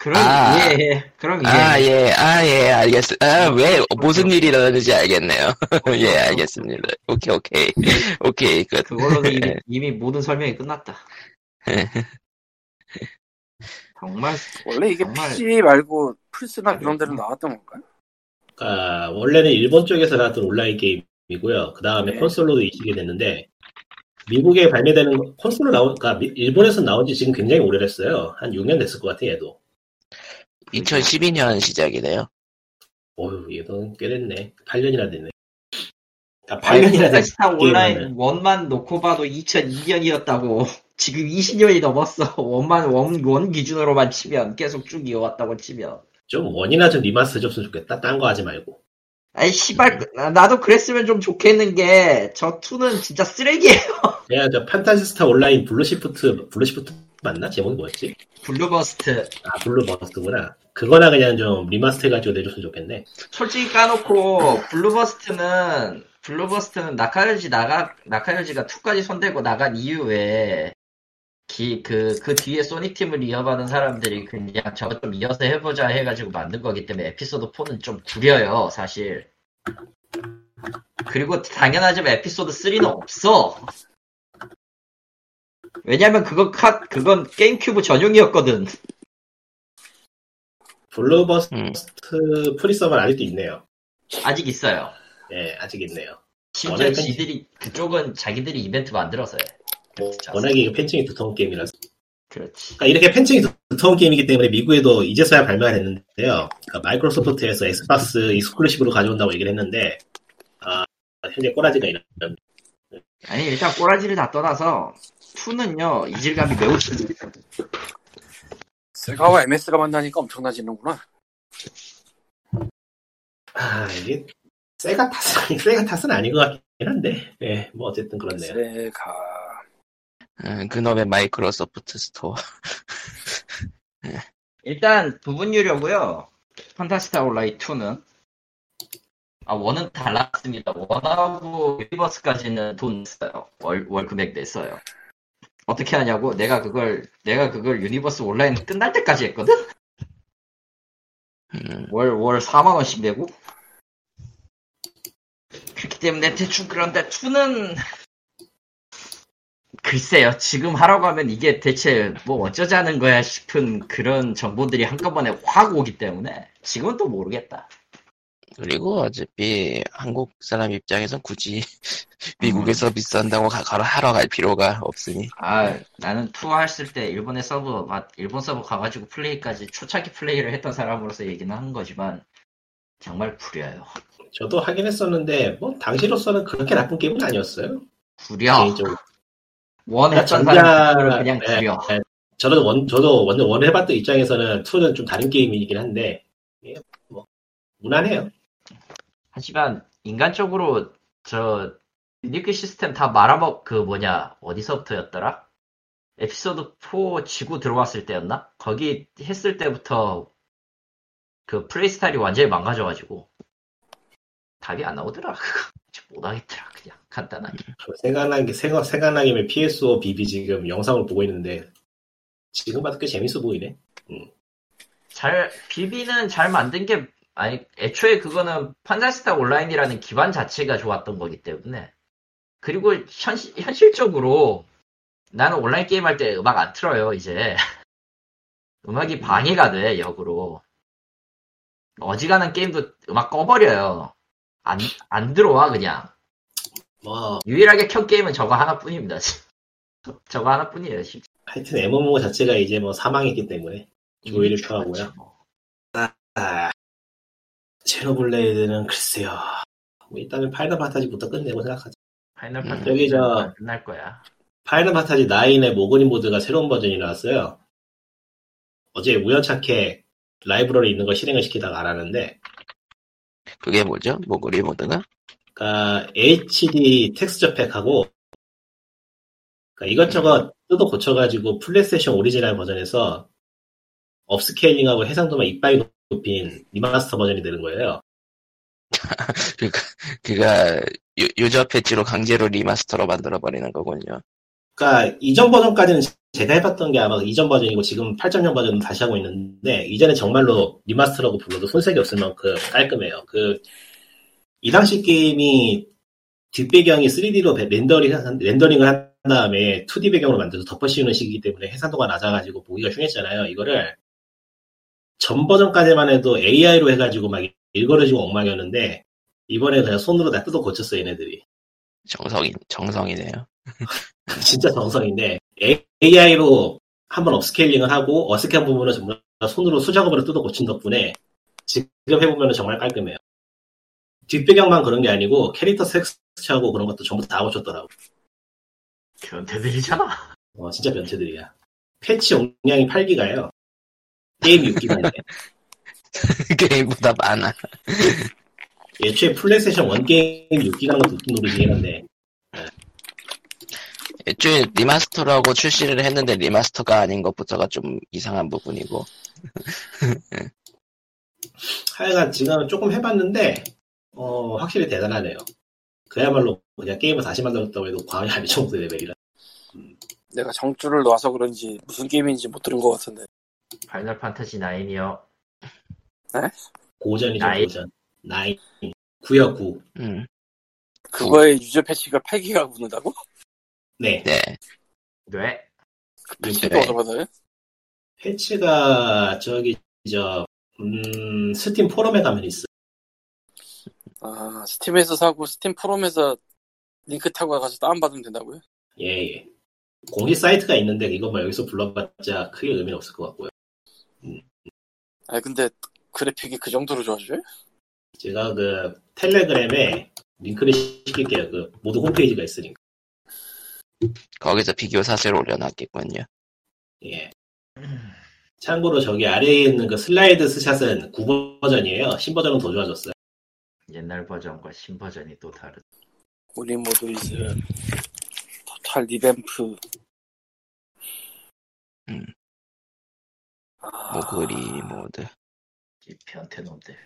그럼, 아. 예, 예. 그럼, 예. 아, 예, 아, 예, 알겠어. 아, 왜, 무슨 일이 일어나는지 알겠네요. 예, 알겠습니다. 오케이, 오케이. 오케이, 끝. 그걸로는 이미, 이미 모든 설명이 끝났다. 정말, 원래 이게 정말- PC 말고 플스나 그런 데로 나왔던 건가요? 그러니까 원래는 일본 쪽에서 나왔던 온라인 게임 이고요. 그 다음에 네. 콘솔로도 이식이 됐는데 미국에 발매되는 거- 콘솔로 나온 그러니까 미- 일본에서 나온 지 지금 굉장히 오래됐어요. 한 6년 됐을 것 같아 얘도. 2012년 시작이네요. 어휴, 얘도 꽤 됐네. 8년이나 됐네. 아, 아니, 8년이나 됐 판타스타 온라인. 원만 놓고 봐도 2002년이었다고. 지금 20년이 넘었어. 원만 원, 원 기준으로만 치면 계속 쭉 이어왔다고 치면. 좀 one이나 좀 remaster 줬으면 좋겠다. 딴 거 하지 말고. 아이 씨발 나- 나도 그랬으면 좀 좋겠는 게저 2는 진짜 쓰레기예요. 그냥 저 판타지스타 온라인 블루시프트, 블루시프트 맞나? 제목이 뭐였지? 블루버스트 아, 블루버스트구나. 그거나 그냥 좀 remaster 해가지고 내줬으면 좋겠네. 솔직히 까놓고 블루버스트는 블루버스트는 나카 유지 나가 나카 유지가 2까지 손대고 나간 이후에 기, 그, 그 뒤에 소닉 팀을 이어받은 사람들이 그냥 저거 좀 이어서 해보자 해가지고 만든 거기 때문에 에피소드 4는 좀 구려요, 사실. 그리고 당연하지만 에피소드 3는 없어. 왜냐면 그거 카, 그건 게임큐브 전용이었거든. 블루버스트 음. free server는 아직도 있네요. 아직 있어요. 예, 아직 있네요. 심지어 지들이, 그쪽은 자기들이 이벤트 만들어서 해. 워낙에 이거 팬층이 두터운 게임이라서. 그렇지. 그러니까 이렇게 팬층이 두터운 게임이기 때문에 미국에도 이제서야 발매가 됐는데요. 그러니까 마이크로소프트에서 엑스박스 exclusive로 가져온다고 얘기를 했는데, 아, 현재 꼬라지가 있는. 아니 일단 꼬라지를 다 떠나서 2는요 이질감이 매우 심해요. 세가와 MS가 만나니까 엄청나지는구나. 아, 이게, 세가 탓은, 세가 탓은 아닌 것 같긴 한데, 예, 뭐 어쨌든 그렇네요. 세가 음, 그놈의 마이크로소프트 스토어. 일단 부분 유료고요. 판타지스타 온라인 2는 아 one은 달랐습니다. one하고 유니버스까지는 돈 냈어요. 월, 월 금액 냈어요. 어떻게 하냐고? 내가 그걸 내가 그걸 유니버스 온라인 끝날 때까지 했거든. 음, 월월 4만 원씩 내고. 그렇기 때문에 대충 그런데 2는 글쎄요. 지금 하라고 하면 이게 대체 뭐 어쩌자는 거야 싶은 그런 정보들이 한꺼번에 확 오기 때문에 지금은 또 모르겠다. 그리고 어차피 한국 사람 입장에선 굳이 미국에서 비싼다고 가, 가러 하러 갈 필요가 없으니. 아 나는 투어 했을 때 일본의 서버 막 일본 서버 가가지고 플레이까지 초창기 플레이를 했던 사람으로서 얘기는 하는 거지만 정말 구려요. 저도 하긴 했었는데, 뭐, 당시로서는 그렇게 나쁜 게임은 아니었어요. 구려. 개인적으로. 원 했던 사람들은 그냥 예, 구려. 예. 저는 원, 저도 완전 원을 해봤던 입장에서는 2는 좀 다른 게임이긴 한데, 예, 뭐, 무난해요. 하지만 인간적으로 저 유니크 시스템 다 말아먹 그 뭐냐 어디서부터였더라? 에피소드 4 지고 들어왔을 때였나? 거기 했을 때부터 그 플레이 스타일이 완전히 망가져가지고 답이 안 나오더라. 못하겠더라 그냥. 간단하게. 생각난 게, 생각, 김에 PSO BB 지금 영상을 보고 있는데, 지금 봐도 꽤 재밌어 보이네. 잘 비비는 잘 만든 게 아니 애초에 그거는 판타스타 온라인이라는 기반 자체가 좋았던 거기 때문에. 그리고 현실, 현실적으로 나는 온라인 게임 할 때 음악 안 틀어요 이제. 음악이 방해가 돼 역으로. 어지간한 게임도 음악 꺼버려요 안, 안 들어와 그냥 뭐, 유일하게 켠 게임은 저거 하나뿐입니다 저거 하나뿐이에요 실제 하여튼 MMO 자체가 이제 뭐 사망했기 때문에, 조의를 표하고요. 아, 제노블레이드는 글쎄요. 뭐 일단은 파이널 판타지부터 끝내고 생각하자. 파이널 음, 판타지 여기 저- 끝날 거야 파이널 판타지 9의 모그리 mod가 새로운 버전이 나왔어요. 어제 우연찮게 라이브러리 있는 거 실행을 시키다가 알았는데, 그게 뭐죠? 모그리 mod가? 그니까 HD 텍스처 팩하고, 그러니까 이것저것 뜯어 고쳐가지고 플레이스테이션 오리지널 버전에서 upscaling하고 해상도만 이빠이 높인 remaster 버전이 되는 거예요. 그가, 그가 유, 유저 패치로 강제로 리마스터로 만들어 버리는 거군요. 그러니까 이전 버전까지는 제가 해봤던 게 아마 이전 버전이고 지금 8.0 버전은 다시 하고 있는데 이전에 정말로 리마스터라고 불러도 손색이 없을 만큼 깔끔해요. 그 이 당시 게임이 뒷배경이 3D로 렌더링, 렌더링을 한 다음에 2D 배경으로 만들어서 덮어 씌우는 식이기 때문에 해상도가 낮아가지고 보기가 흉했잖아요. 이거를 전 버전까지만 해도 AI로 해가지고 막 일거려지고 엉망이었는데 이번에 그냥 손으로 다 뜯어 고쳤어 얘네들이. 정성이, 정성이네요. 진짜 정성인데 AI로 한번 업스케일링을 하고 어색한 부분을 전부 손으로 수작업으로 뜯어 고친 덕분에 지금 해보면 정말 깔끔해요. 뒷배경만 그런 게 아니고 캐릭터 섹스하고 그런 것도 전부 다 고쳤더라고. 변태들이잖아. 어, 진짜 변태들이야. 패치 용량이 8기가예요. 게임 6기가인데. 게임보다 많아. 애초에 플레이스테이션 1 게임 6기가는 것도 웃긴 노릇이긴 한데 애초에 리마스터라고 출시를 했는데 리마스터가 아닌 것부터가 좀 이상한 부분이고. 하여간 지금 조금 해봤는데 어, 확실히 대단하네요. 그야말로 그냥 게임을 다시 만들었다고 해도 과언이 아닐 정도의 레벨이라. 내가 정줄을 놔서 그런지 무슨 게임인지 못 들은 것 같은데. 파이널 판타지 9이요. 고전이죠, nine. 고전. Nine. 9요, 9. 음, 그거에 유저 패치가 8기가 붙는다고? 네. 네. 왜? 그 패치도 네. 어디서 받아요? 패치가 저기, 저, 음, 스팀 포럼에 가면 있어. 아, 스팀에서 사고 스팀 포럼에서 링크 타고 가서 다운받으면 된다고요? 예, 예. 공식 사이트가 있는데 이거 뭐 여기서 불러봤자 크게 의미는 없을 것 같고요. 아 근데 그래픽이 그 정도로 좋아져요? 제가 그 텔레그램에 링크를 시킬게요. 그 모두 홈페이지가 있으니까. 거기서 비교 사실 올려놨겠군요. 예. 참고로 저기 아래에 있는 그 슬라이드 스샷은 9버전이에요. 신버전은 더 좋아졌어요. 옛날 버전과 신 버전이 또 다른. 우리 모듈즈 토탈 revamp 음. 아, 모그리 모드. 이 변태놈들.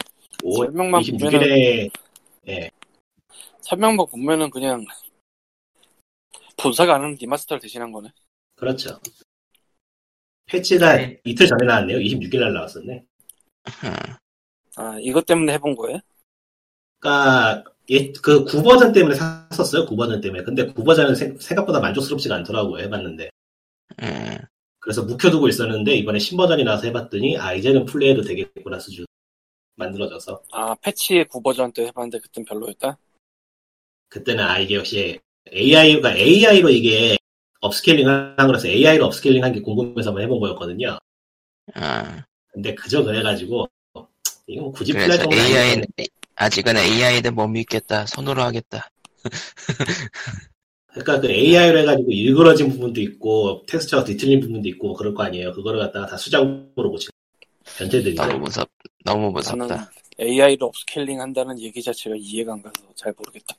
오, 설명만 26일에 설명만 보면은 그냥 본사가 안 하는 리마스터를 대신한 거네 그렇죠. 패치가 네. 이틀 전에 나왔네요. 26일 날 나왔었네. 음, 아 이것 때문에 해본 거예요? 그러니까 예, 그 9버전 때문에 샀었어요. 9버전 때문에. 근데 9버전은 생, 생각보다 만족스럽지가 않더라고요. 해봤는데. 음, 그래서 묵혀두고 있었는데 이번에 신버전이 나서 해봤더니 아 이제는 플레이해도 되겠구나 수준 만들어져서 아 패치 9버전 때 해봤는데 그땐 별로였다? 그때는 아 이게 역시 AI가 AI로 이게 upscaling 한 거라서 AI로 upscaling 한 게 궁금해서 한번 해본 거였거든요. 아, 근데 그저 그래가지고 이거 뭐 굳이 그래서 정도 AI, 아직은 AI는 못 믿겠다. 손으로 하겠다. 그러니까 그 AI로 해가지고 일그러진 부분도 있고 텍스처가 뒤틀린 부분도 있고 뭐 그럴 거 아니에요. 그거를 갖다가 다 수작으로 고치고 변태들이죠. 너무 무섭, 너무 무섭다. AI로 upscaling 한다는 얘기 자체가 이해가 안 가서 잘 모르겠다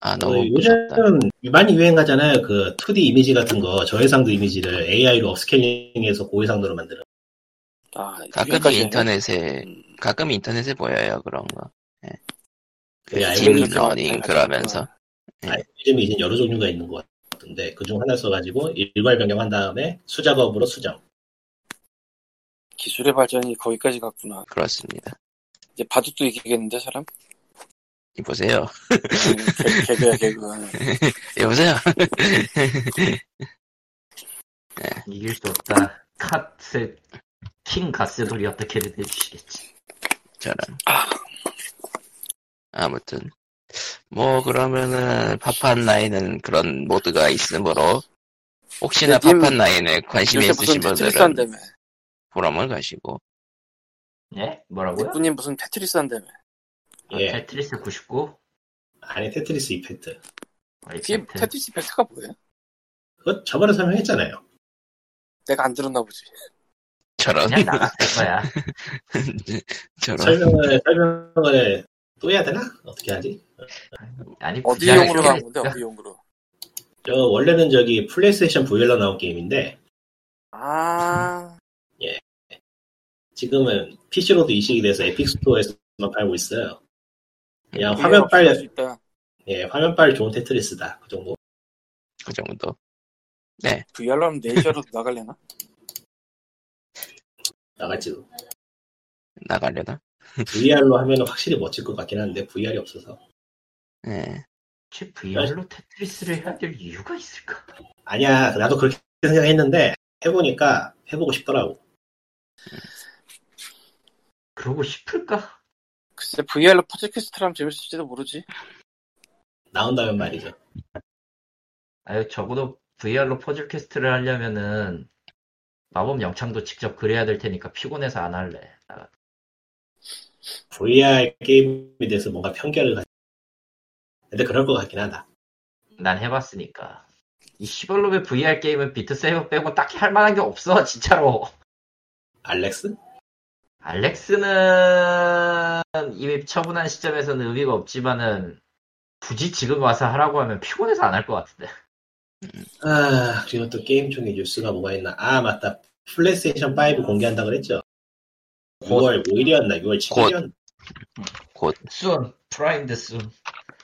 아, 어, 너무 무섭다. 요즘은 많이 유행하잖아요. 그 2D 이미지 같은 거 저해상도 이미지를 AI로 upscaling해서 고해상도로 만드는. 아 가끔 인터넷에, 음, 가끔 인터넷에 보여요, 그런 거. 예. 그 네, 알고 딥 있는 러닝 거 그러면서. 네. 아, 요즘에 이제 여러 종류가 있는 것 같은데 그중 하나 써가지고 일괄 변경한 다음에 수작업으로 수정. 기술의 발전이 거기까지 갔구나 그렇습니다. 이제 바둑도 이기겠는데 사람? 이보세요. 음, 개, 개그야 개그 여보세요? 이길 수 없다. 카트, 킹 가스돌이 어떻게든 해주시겠지. 저런. 아무튼. 뭐, 그러면은, 파판라인은 그런 모드가 있으므로, 혹시나 네, 님, 파판라인에 관심이 있으신 분들은 포럼을 가시고, 예? 뭐라고요? 니꾸님 무슨 테트리스 한다며 아, 예. 테트리스 99? 아니 테트리스 이펙트. 아, 이게 이펙트. 테트리스 이펙트가 뭐예요? 그거 저번에 설명했잖아요. 내가 안 들었나 보지 저런, 그냥 나갔을 거야. 저런. 설명을 설명을 또 해야 되나? 어떻게 하지? 아니, 어디 부자가 용으로 있어야 나온 건데. 어디 용으로 저 원래는 저기 플레이스테이션 VR로 나온 게임인데 아 지금은 PC로도 이식이 돼서 에픽 스토어에서만 팔고 있어요. 그냥 VR 화면 없이 할수 빨, 있다 예, 화면 빨 좋은 테트리스다. 그 정도. 그 정도. VR로 하면 네이저로도 나갈래나? 나갈지도. 나가려나? VR로 하면 확실히 멋질 것 같긴 한데 VR이 없어서. 예. 혹시 VR로 테트리스를 해야 될 이유가 있을까? 아니야, 나도 그렇게 생각했는데 해보니까 해보고 싶더라고. 그러고 싶을까? 글쎄 VR로 퍼즐 퀘스트를 하면 재밌을지도 모르지 나온다면 말이죠. 아유, 적어도 VR로 퍼즐 퀘스트를 하려면은 마법 영창도 직접 그려야 될 테니까 피곤해서 안 할래. 나- VR 게임에 대해서 뭔가 편견을 가지. 근데 그럴 것 같긴 하다. 난 해봤으니까. 이 시벌놈의 VR 게임은 비트 세이버 빼고 딱히 할 만한 게 없어, 진짜로. 알릭스? 알릭스는 이미 처분한 시점에서는 의미가 없지만은 굳이 지금 와서 하라고 하면 피곤해서 안 할 것 같은데. 아, 그리고 또 게임 중에 뉴스가 뭐가 있나. 아, 맞다. 플레이스테이션 5 공개한다고 그랬죠? 6월 5일이었나? 6월 7일이었나? 곧 soon, 프라임드 soon.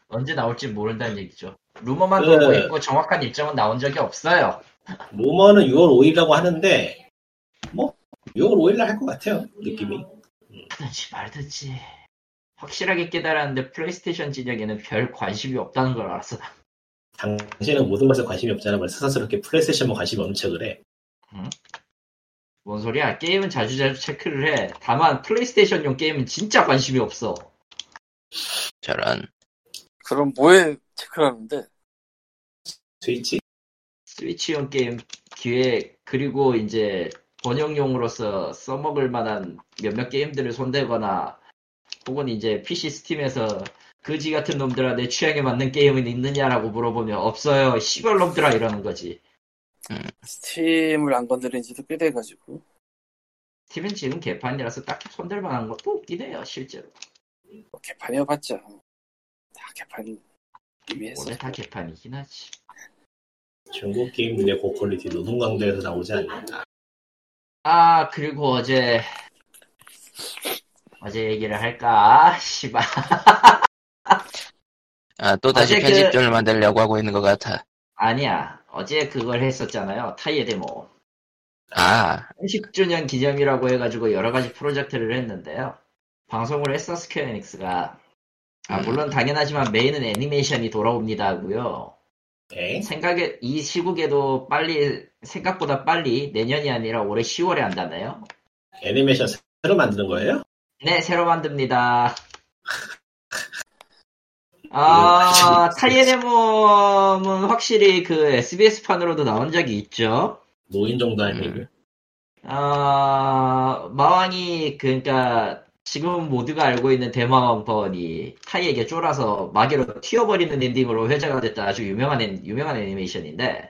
언제 나올지 모른다는 얘기죠. 루머만 그- 돌고 있고 정확한 일정은 나온 적이 없어요. 루머는 6월 5일이라고 하는데, 뭐, 6월 5일날 할 것 같아요. 느낌이. 하든지 말든지. 확실하게 깨달았는데 플레이스테이션 진영에는 별 관심이 없다는 걸 알았어. 당신은 모든 것에 관심이 없잖아. 왜 새삼스럽게 플레이스테이션만 관심이 없는 척을 해. 뭔 소리야? 게임은 자주자주 체크를 해. 다만 플레이스테이션용 게임은 진짜 관심이 없어. 저런 그럼 뭐에 체크하는데? 스위치? 스위치용 게임 기획 그리고 이제 번역용으로서 써먹을 만한 몇몇 게임들을 손대거나 혹은 이제 PC 스팀에서 그지 같은 놈들아 내 취향에 맞는 게임은 있느냐라고 물어보면 없어요 시발 놈들아 이러는 거지 스팀을 안 건드린 지도 꽤 돼가지고. 스팀은 지금 개판이라서 딱히 손댈 만한 것도 없긴 해요 실제로 뭐 개판이어봤자. 다 개판 이미 했어. 원래 다 개판이긴 하지 중국 게임들의 고퀄리티 노동강도에서 나오지 않는다. 아 그리고 어제 어제 얘기를 할까 씨발 아 또 다시 어제 그- 편집점을 만들려고 하고 있는 것 같아 아니야 어제 그걸 했었잖아요 타이에 데모 아 30주년 기념이라고 해가지고 여러 가지 프로젝트를 했는데요. 방송을 했어 스퀘어 에닉스가. 아 음. 물론 당연하지만 메인은 애니메이션이 돌아옵니다 하고요. 네? 생각에 이 시국에도 빨리 생각보다 빨리 내년이 아니라 올해 10월에 한다네요. 애니메이션 새로 만드는 거예요? 네 새로 만듭니다. 아 타이의 대모험은 확실히 그 SBS 판으로도 나온 적이 있죠. 노인 정도 할 음. 얘기. 아, 마왕이, 그니까, 지금 모두가 알고 있는 대마왕 버언이 타이에게 쫄아서 마계로 튀어버리는 엔딩으로 회자가 됐다 아주 유명한, 애- 유명한 애니메이션인데, 음,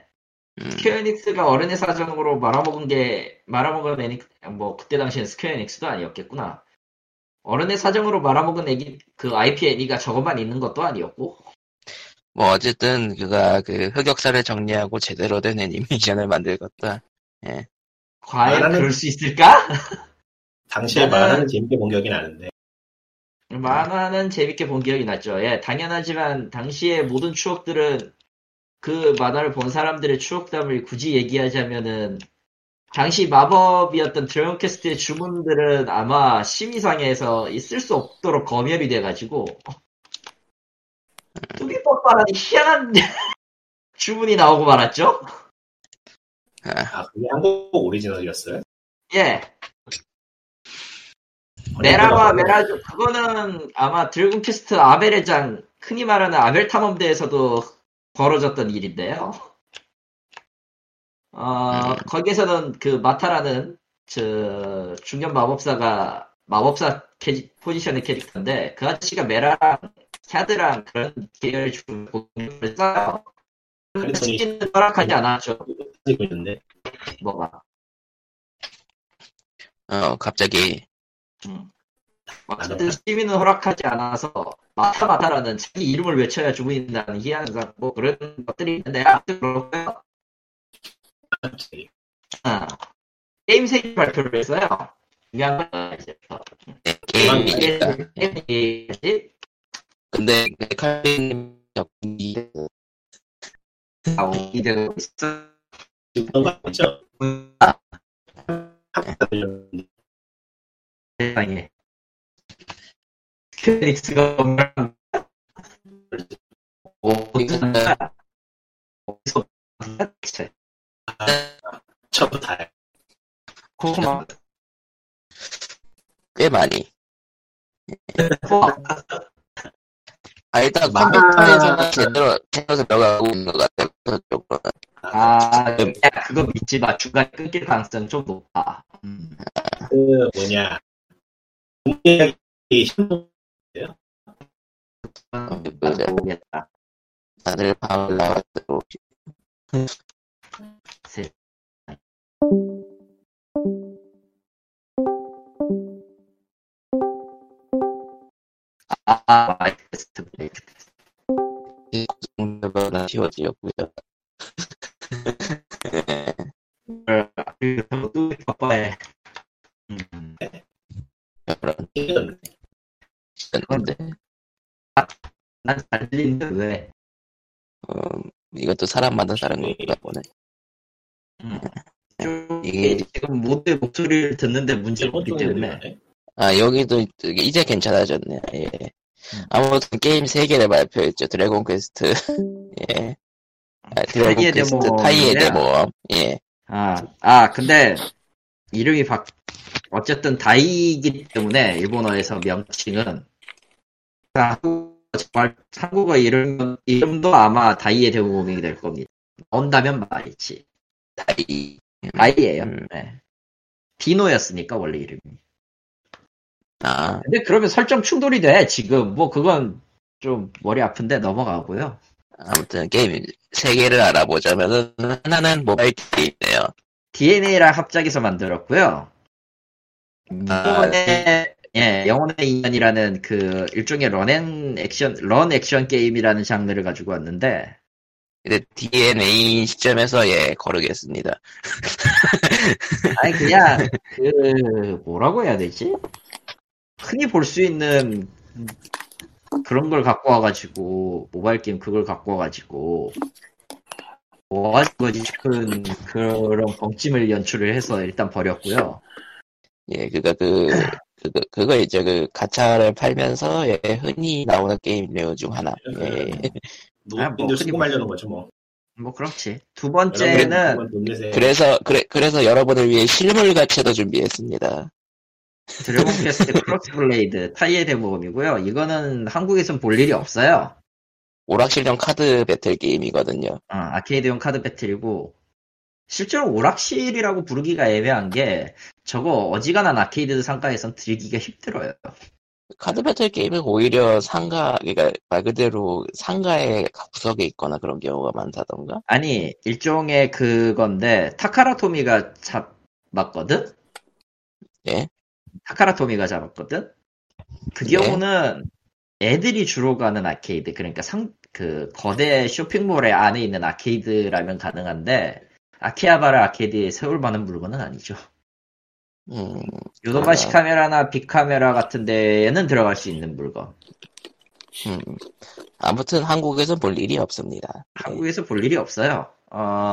스퀘어에닉스가 어른의 사정으로 말아먹은 게, 말아먹은 애니, 뭐, 그때 당시엔 스퀘어에닉스도 아니었겠구나. 어른의 사정으로 말아먹은 애기, 그 IP 애니가 저것만 있는 것도 아니었고, 뭐 어쨌든 그가 그 흑역사를 정리하고 제대로 된 애니메이션을 만들겠다 과연 말하는- 그럴 수 있을까? 당시에 나는- 말하는 재밌게 본 기억이 나는데. 만화는 재밌게 본 기억이 났죠. 예, 당연하지만 당시의 모든 추억들은 그 만화를 본 사람들의 추억담을 굳이 얘기하자면은 당시 마법이었던 드래곤 퀘스트의 주문들은 아마 심의상에서 있을 수 없도록 검열이 돼가지고 뚜비 뻔뻔한 희한한 주문이 나오고 말았죠. 아, 그게 한국 오리지널이었어요? 예, 메라와 메라조 그거는 아마 드래곤 퀘스트 아벨의 장 흔히 말하는 아벨 탐험대에서도 벌어졌던 일인데요. 어, 거기에서는 그 마타라는 저 중년 마법사가 마법사 캐- 포지션의 캐릭터인데 그 아저씨가 메라랑 캬드랑 그런 계열 중을 써요. 그랬더니- 스킨은 허락하지 않았죠. 가지고 있는데. 뭐가. 어 갑자기 어쨌든 시민은 허락하지 않아서 마타 마타라는 자기 이름을 외쳐야 주문인다는 희한한 뭐 그런 것들이 있는데 아무튼 그렇고요. 갑자기. 아, 게임 세계 발표를 했어요. 중요한 건 이제 네, 게임 게임이니까 게임 얘기지 근데 그 칼빈님 덕분이 나오게 되고 있어. 그런 거 아니죠? 아. 들렸는데. 세상에. 스퀘닉스가 어디서 어디서 처음부터 다 코마 꽤 많이 아 일단 마- 컴퓨터에서는 제대로 제대로 들어가고 있는 것 같아요 그쪽으로는 아, 야, 그거 믿지 마. 중간에 끊길 가능성 좀 높아. 음. 그 뭐냐 공개하기 신동. 모르겠다. 다들 방을 나왔고 세- 아, 아, 마이크 테스트 브레이크 테스트. 공개받은 POG였고요. 왜? 음, 이것도 사람마다 다른 건가 보네. 좀 이게- 지금 모두의 목소리를 듣는데 문제가 없기 때문에 아 여기도 이제 괜찮아졌네. 예. 아무튼 게임 3개를 발표했죠. 드래곤 퀘스트. 예. 아, 드래곤 타이의 퀘스트 데모. 타이의 데모. 예. 아, 아, 근데, 이름이 바, 어쨌든 다이기 때문에, 일본어에서 명칭은, 한국어, 정말, 한국어 이름, 이름도 아마 다이의 대부분이 될 겁니다. 나온다면 말이지. 타이. 다이예요 음. 네. 디노였으니까, 원래 이름이. 아, 근데 그러면 설정 충돌이 돼, 지금. 뭐, 그건 좀 머리 아픈데 넘어가고요. 아무튼 게임 3개를 알아보자면은 하나는 모바일 게임이네요. DNA랑 합작해서 만들었고요. 아, 영혼의, 예, 영혼의 인연이라는 그 일종의 run and action, run action 게임이라는 장르를 가지고 왔는데, 근데 DeNA 시점에서 예 거르겠습니다. 아니, 그냥, 그, 뭐라고 해야 되지? 흔히 볼 수 있는 그런 걸 갖고 와가지고, 모바일 게임 그걸 갖고 와가지고, 뭐가 거지 싶은 그런 벙찜을 연출을 해서 일단 버렸고요. 예, 그가 그 그거 그거 이제 그 가차를 팔면서 예, 흔히 나오는 게임 내용 중 하나. 예. 아, 뭐, 노인들 수고 말려는 거죠 뭐. 뭐, 그렇지. 두 번째는. 그래서 그래 그래서 여러분을 위해 실물 가차도 준비했습니다. 드래곤 퀘스트 크로스 블레이드 타이의 대모험이고요. 이거는 한국에선 볼 일이 없어요. 오락실용 카드 배틀 게임이거든요. 어, 아케이드용 카드 배틀이고 실제로 오락실이라고 부르기가 애매한 게 저거 어지간한 아케이드 상가에선 들기가 힘들어요. 카드 배틀 게임은 오히려 상가 그러니까 말 그대로 상가의 구석에 있거나 그런 경우가 많다던가. 아니 일종의 그건데 타카라토미가 잡았거든? 예. 타카라토미가 잡았거든? 그 네. 경우는 애들이 주로 가는 아케이드 그러니까 상 그 거대 쇼핑몰에 안에 있는 아케이드라면 가능한데 아키하바라 아케이드에 세울 만한 물건은 아니죠. 음, 요도바시 그러나- 카메라나 빅카메라 같은 데에는 들어갈 수 있는 물건. 음. 아무튼 한국에선 볼 일이 없습니다. 예. 한국에서 볼 일이 없어요. 어,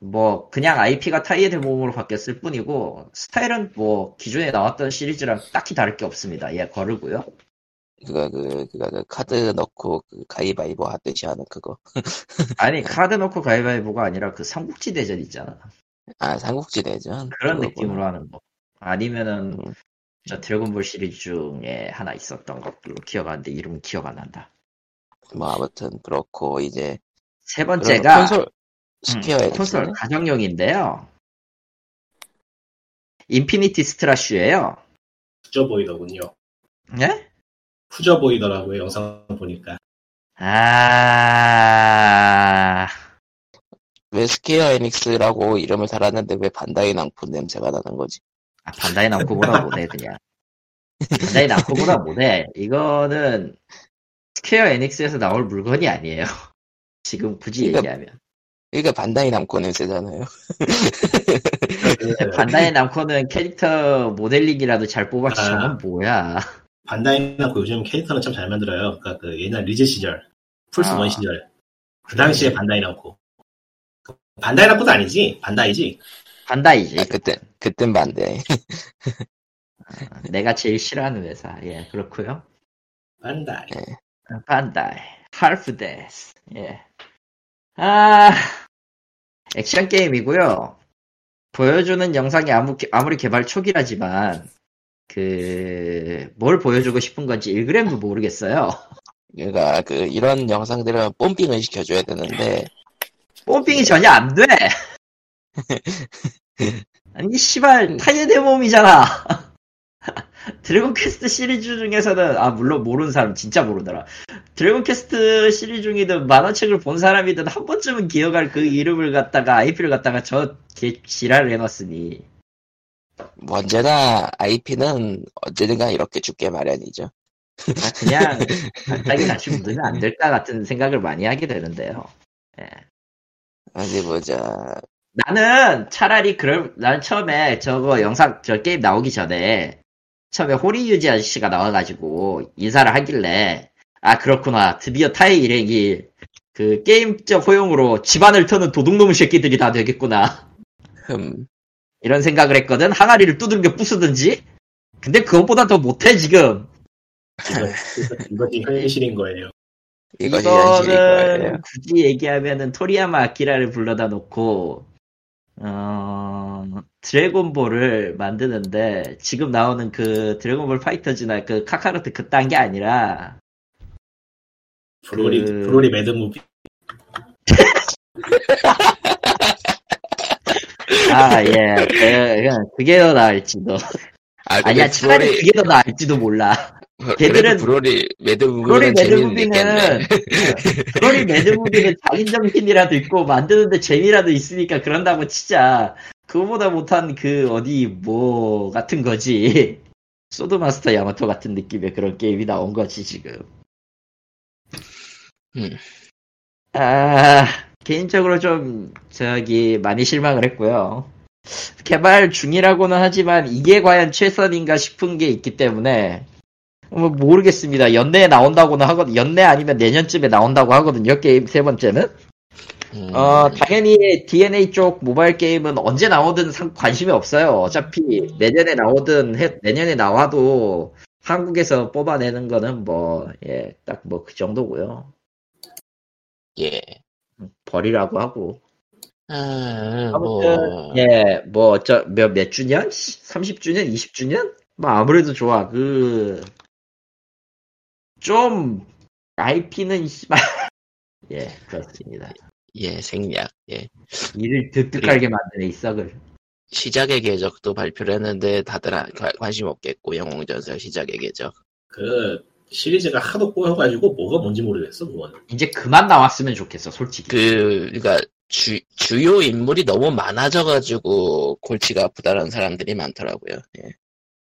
뭐, 그냥 IP가 타이의 대모음으로 바뀌었을 뿐이고, 스타일은 뭐, 기존에 나왔던 시리즈랑 딱히 다를 게 없습니다. 예, 거르고요. 그가 그 그가 그 카드 넣고 그 가위바위보 하듯이 하는 그거. 아니, 카드 넣고 가위바위보가 아니라 그 삼국지 대전 있잖아. 아 삼국지 대전 그런 그거구나. 느낌으로 하는 거. 아니면은, 음. 저 드래곤볼 시리즈 중에 하나 있었던 것들로 기억하는데, 이름 기억 안 난다. 뭐 아무튼 그렇고 이제 세 번째가, 콘솔 스퀘어 음, 콘솔 가정용인데요. 인피니티 스트라슈예요 후져 보이더군요. 예? 후져 보이더라고요 영상 보니까. 아, 왜 스퀘어 에닉스라고 이름을 달았는데 왜 반다이 남코 냄새가 나는 거지? 아, 반다이 남코보다 못해, 그냥. 반다이 남코보다 못해. 이거는 스퀘어 에닉스에서 나올 물건이 아니에요. 지금 굳이 그러니까- 얘기하면. 그러니까 반다이 남코 냄새잖아요. 반다이 남코는 캐릭터 모델링이라도 잘 뽑았지, 아. 저건 뭐야. 반다이남코 요즘 캐릭터는 참 잘 만들어요. 그러니까 그 옛날 리즈 시절, 플스 아. 원 시절. 그 당시에 반다이남코. 반다이남코도 아니지, 반다이지. 반다이지. 아, 그때 그땐 반다이. 내가 제일 싫어하는 회사. 예, 그렇고요 반다이. 반다이. 할프데스. 예. 아, 액션 게임이고요. 보여주는 영상이 아무, 아무리 개발 초기라지만, 그, 뭘 보여주고 싶은 건지 1g도 모르겠어요. 그러니까 그 이런 영상들은 pumping을 시켜줘야 되는데 pumping이 전혀 안 돼. 아니 씨발 타이의 대모험이잖아. 드래곤 퀘스트 시리즈 중에서는 아 물론 모르는 사람 진짜 모르더라. 드래곤 퀘스트 시리즈 중이든 만화책을 본 사람이든 한 번쯤은 기억할 그 이름을 갖다가 IP를 갖다가 저 개 지랄을 해놨으니 뭐 언제나 IP는 언제든가 이렇게 죽게 마련이죠. 아, 그냥 갑자기 같이 묻으면 안 될까 같은 생각을 많이 하게 되는데요. 예. 어디 보자. 나는 차라리 그럴 난 처음에 저거 영상 저 게임 나오기 전에 처음에 호리유지 아저씨가 나와가지고 인사를 하길래 아 그렇구나 드디어 타의 일행이 그 게임적 호용으로 집안을 터는 도둑놈의 새끼들이 다 되겠구나 흠. 이런 생각을 했거든 항아리를 두들겨 부수든지 근데 그것보다 더 못해 지금 이거, 이것이 현실인 거예요. 이것이 현실일 거예요. 이거는 굳이 얘기하면은 토리야마 아키라를 불러다 놓고 어 드래곤볼을 만드는데 지금 나오는 그 드래곤볼 파이터즈나 그 카카로트 그딴 게 아니라 브로리, 그- 브로리 mad movie. 아 예. 그냥 그게 더 나을지도 아, 아니야 차라리 브로리, 그게 더 나을지도 몰라. 걔들은- 브로리 mad movie는 재미는 브로리 mad movie는 자기 정신이라도 있고 만드는데 재미라도 있으니까 그런다고 치자. 그거보다 못한 그 어디 뭐 같은 거지. 소드마스터 야마토 같은 느낌의 그런 게임이 나온 거지 지금. 음. 아 개인적으로 좀 저기 많이 실망을 했고요 개발 중이라고는 하지만 이게 과연 최선인가 싶은 게 있기 때문에 뭐 모르겠습니다. 연내에 나온다고는 하거든. 연내 아니면 내년쯤에 나온다고 하거든요. 게임 세 번째는. 음, 어 당연히 DNA 쪽 모바일 게임은 언제 나오든 상- 관심이 없어요. 어차피 내년에 나오든 해- 내년에 나와도 한국에서 뽑아내는 거는 뭐 예 딱 뭐 그 정도고요. 예. 버리라고 하고. 아, 아무튼 뭐, 예, 뭐, 저, 몇, 몇 주년? 30주년? 20주년? 뭐, 아무래도 좋아. 그, 좀, IP는, 씨발. 예, 그렇습니다. 예, 생략. 예. 이를 득득하게 만드네, 이 썩을. 시작의 궤적도 발표를 했는데 다들 안- 관- 관심 없겠고 영웅전설 시작의 궤적. 그 시리즈가 하도 꼬여가지고 뭐가 뭔지 모르겠어 그거는. 이제 그만 나왔으면 좋겠어, 솔직히. 그, 그니까, 주, 주요 인물이 너무 많아져가지고 골치가 아프다는 사람들이 많더라고요. 예.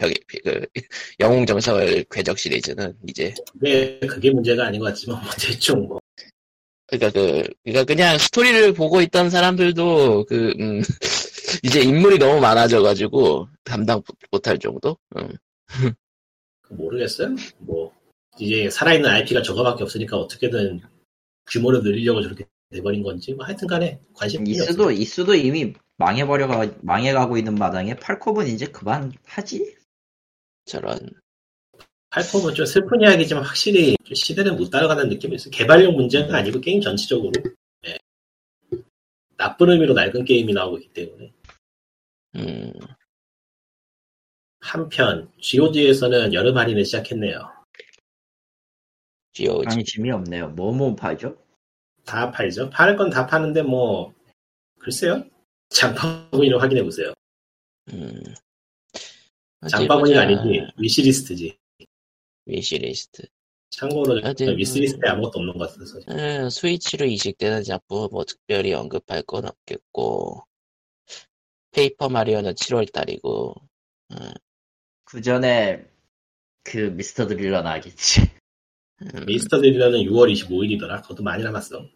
여기, 그, 영웅정설 궤적 시리즈는 이제. 그게 그게 문제가 아닌 것 같지만 뭐 대충 뭐 그니까 그, 그니까 그냥 스토리를 보고 있던 사람들도 그, 음, 이제 인물이 너무 많아져가지고 감당 못- 못할 정도? 음. 모르겠어요. 뭐 이제 살아있는 IP가 저거밖에 없으니까 어떻게든 규모를 늘리려고 저렇게 돼버린 건지 뭐 하여튼간에 관심이 이수도, 없어. 이수도 이미 망해버려가, 망해가고 있는 마당에 팔콤은 이제 그만 하지? 저런. 팔콤은 좀 슬픈 이야기지만 확실히 좀 시대는 못 따라가는 느낌이 있어. 개발력 문제가 아니고 게임 전체적으로 예. 나쁜 의미로 낡은 게임이 나오고 있기 때문에 음, 한편 GOG에서는 여름 할인을 시작했네요. GOG. 아니, 재미없네요. 뭐뭐 팔죠? 다 팔죠. 파는 건다 파는데 뭐 글쎄요. 장바구니를 확인해 보세요. 음. 장바구니가. 아니지 위시리스트지. 위시리스트. 참고로 어디 위시리스트에 아무것도 없는 것 같아서 음, 스위치로 이식되는 작품 뭐 특별히 언급할 건 없겠고 페이퍼 마리오는 7월 달이고 그 전에, 그 미스터 드릴러 나겠지. 음, 미스터 드릴러는 6월 25일이더라. 그것도 많이 남았어.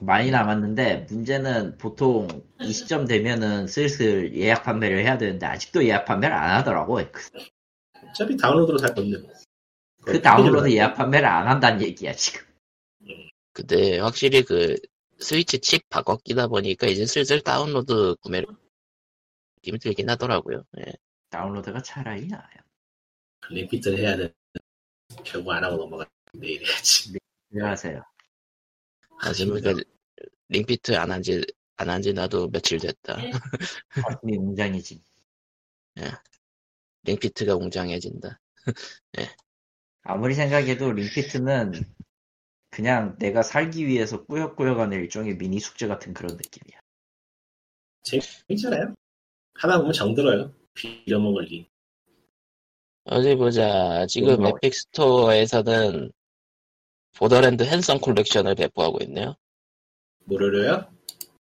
많이 남았는데 문제는 보통 이 시점 되면은 슬슬 예약 판매를 해야 되는데 아직도 예약 판매를 안 하더라고. 그, 어차피 다운로드로 살 건데. 뭐. 그 다운로드 예약 판매를 안 한다는 얘기야 지금. 근데 확실히 그 스위치 칩 바꿔 끼다 보니까 이제 슬슬 다운로드 구매를 힘들긴 하더라고요. 예. 다운로드가 차라리 나아요. 링피트를 해야 돼. 결국 안 하고 넘어가. 내일 해야지. 안녕하세요. 아직은 그 링피트 안 한지 안 한지 나도 며칠 됐다. 가슴이 웅장해지. 링피트가 웅장해진다. 아무리 생각해도 링피트는 그냥 내가 살기 위해서 꾸역꾸역하는 일종의 미니 숙제 같은 그런 느낌이야. 재밌잖아요. 하다 보면 정들어요. 빌어먹을 리. 어디 보자. 지금 뭔가- 에픽 스토어에서는 보더랜드 핸섬 콜렉션을 배포하고 있네요. 무료로요?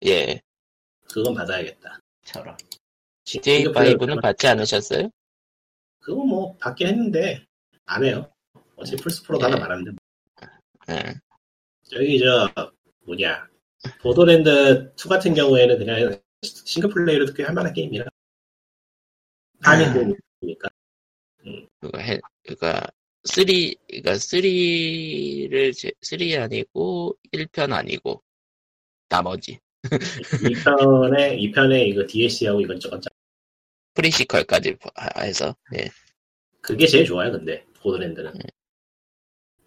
예. 그건 받아야겠다. 처럼. GTA 싱글 5는 플레이어는 받지 않으셨어요? 그거 뭐 받긴 했는데 안 해요. 어차피 플스 프로도 예. 하나 말았는데 예. 저기 저 뭐냐 보더랜드 2 같은 경우에는 그냥 싱글 플레이로도 꽤 할만한 게임이라 아니 그니까 그거 해, 그니까, 3, 그니까 3를, 3 아니고, 1편 아니고, 나머지. 2편에 2편에 이거 DLC하고 이것저것 짜- 프리시컬까지 하- 해서, 예. 그게 제일 좋아요 근데 보더랜드는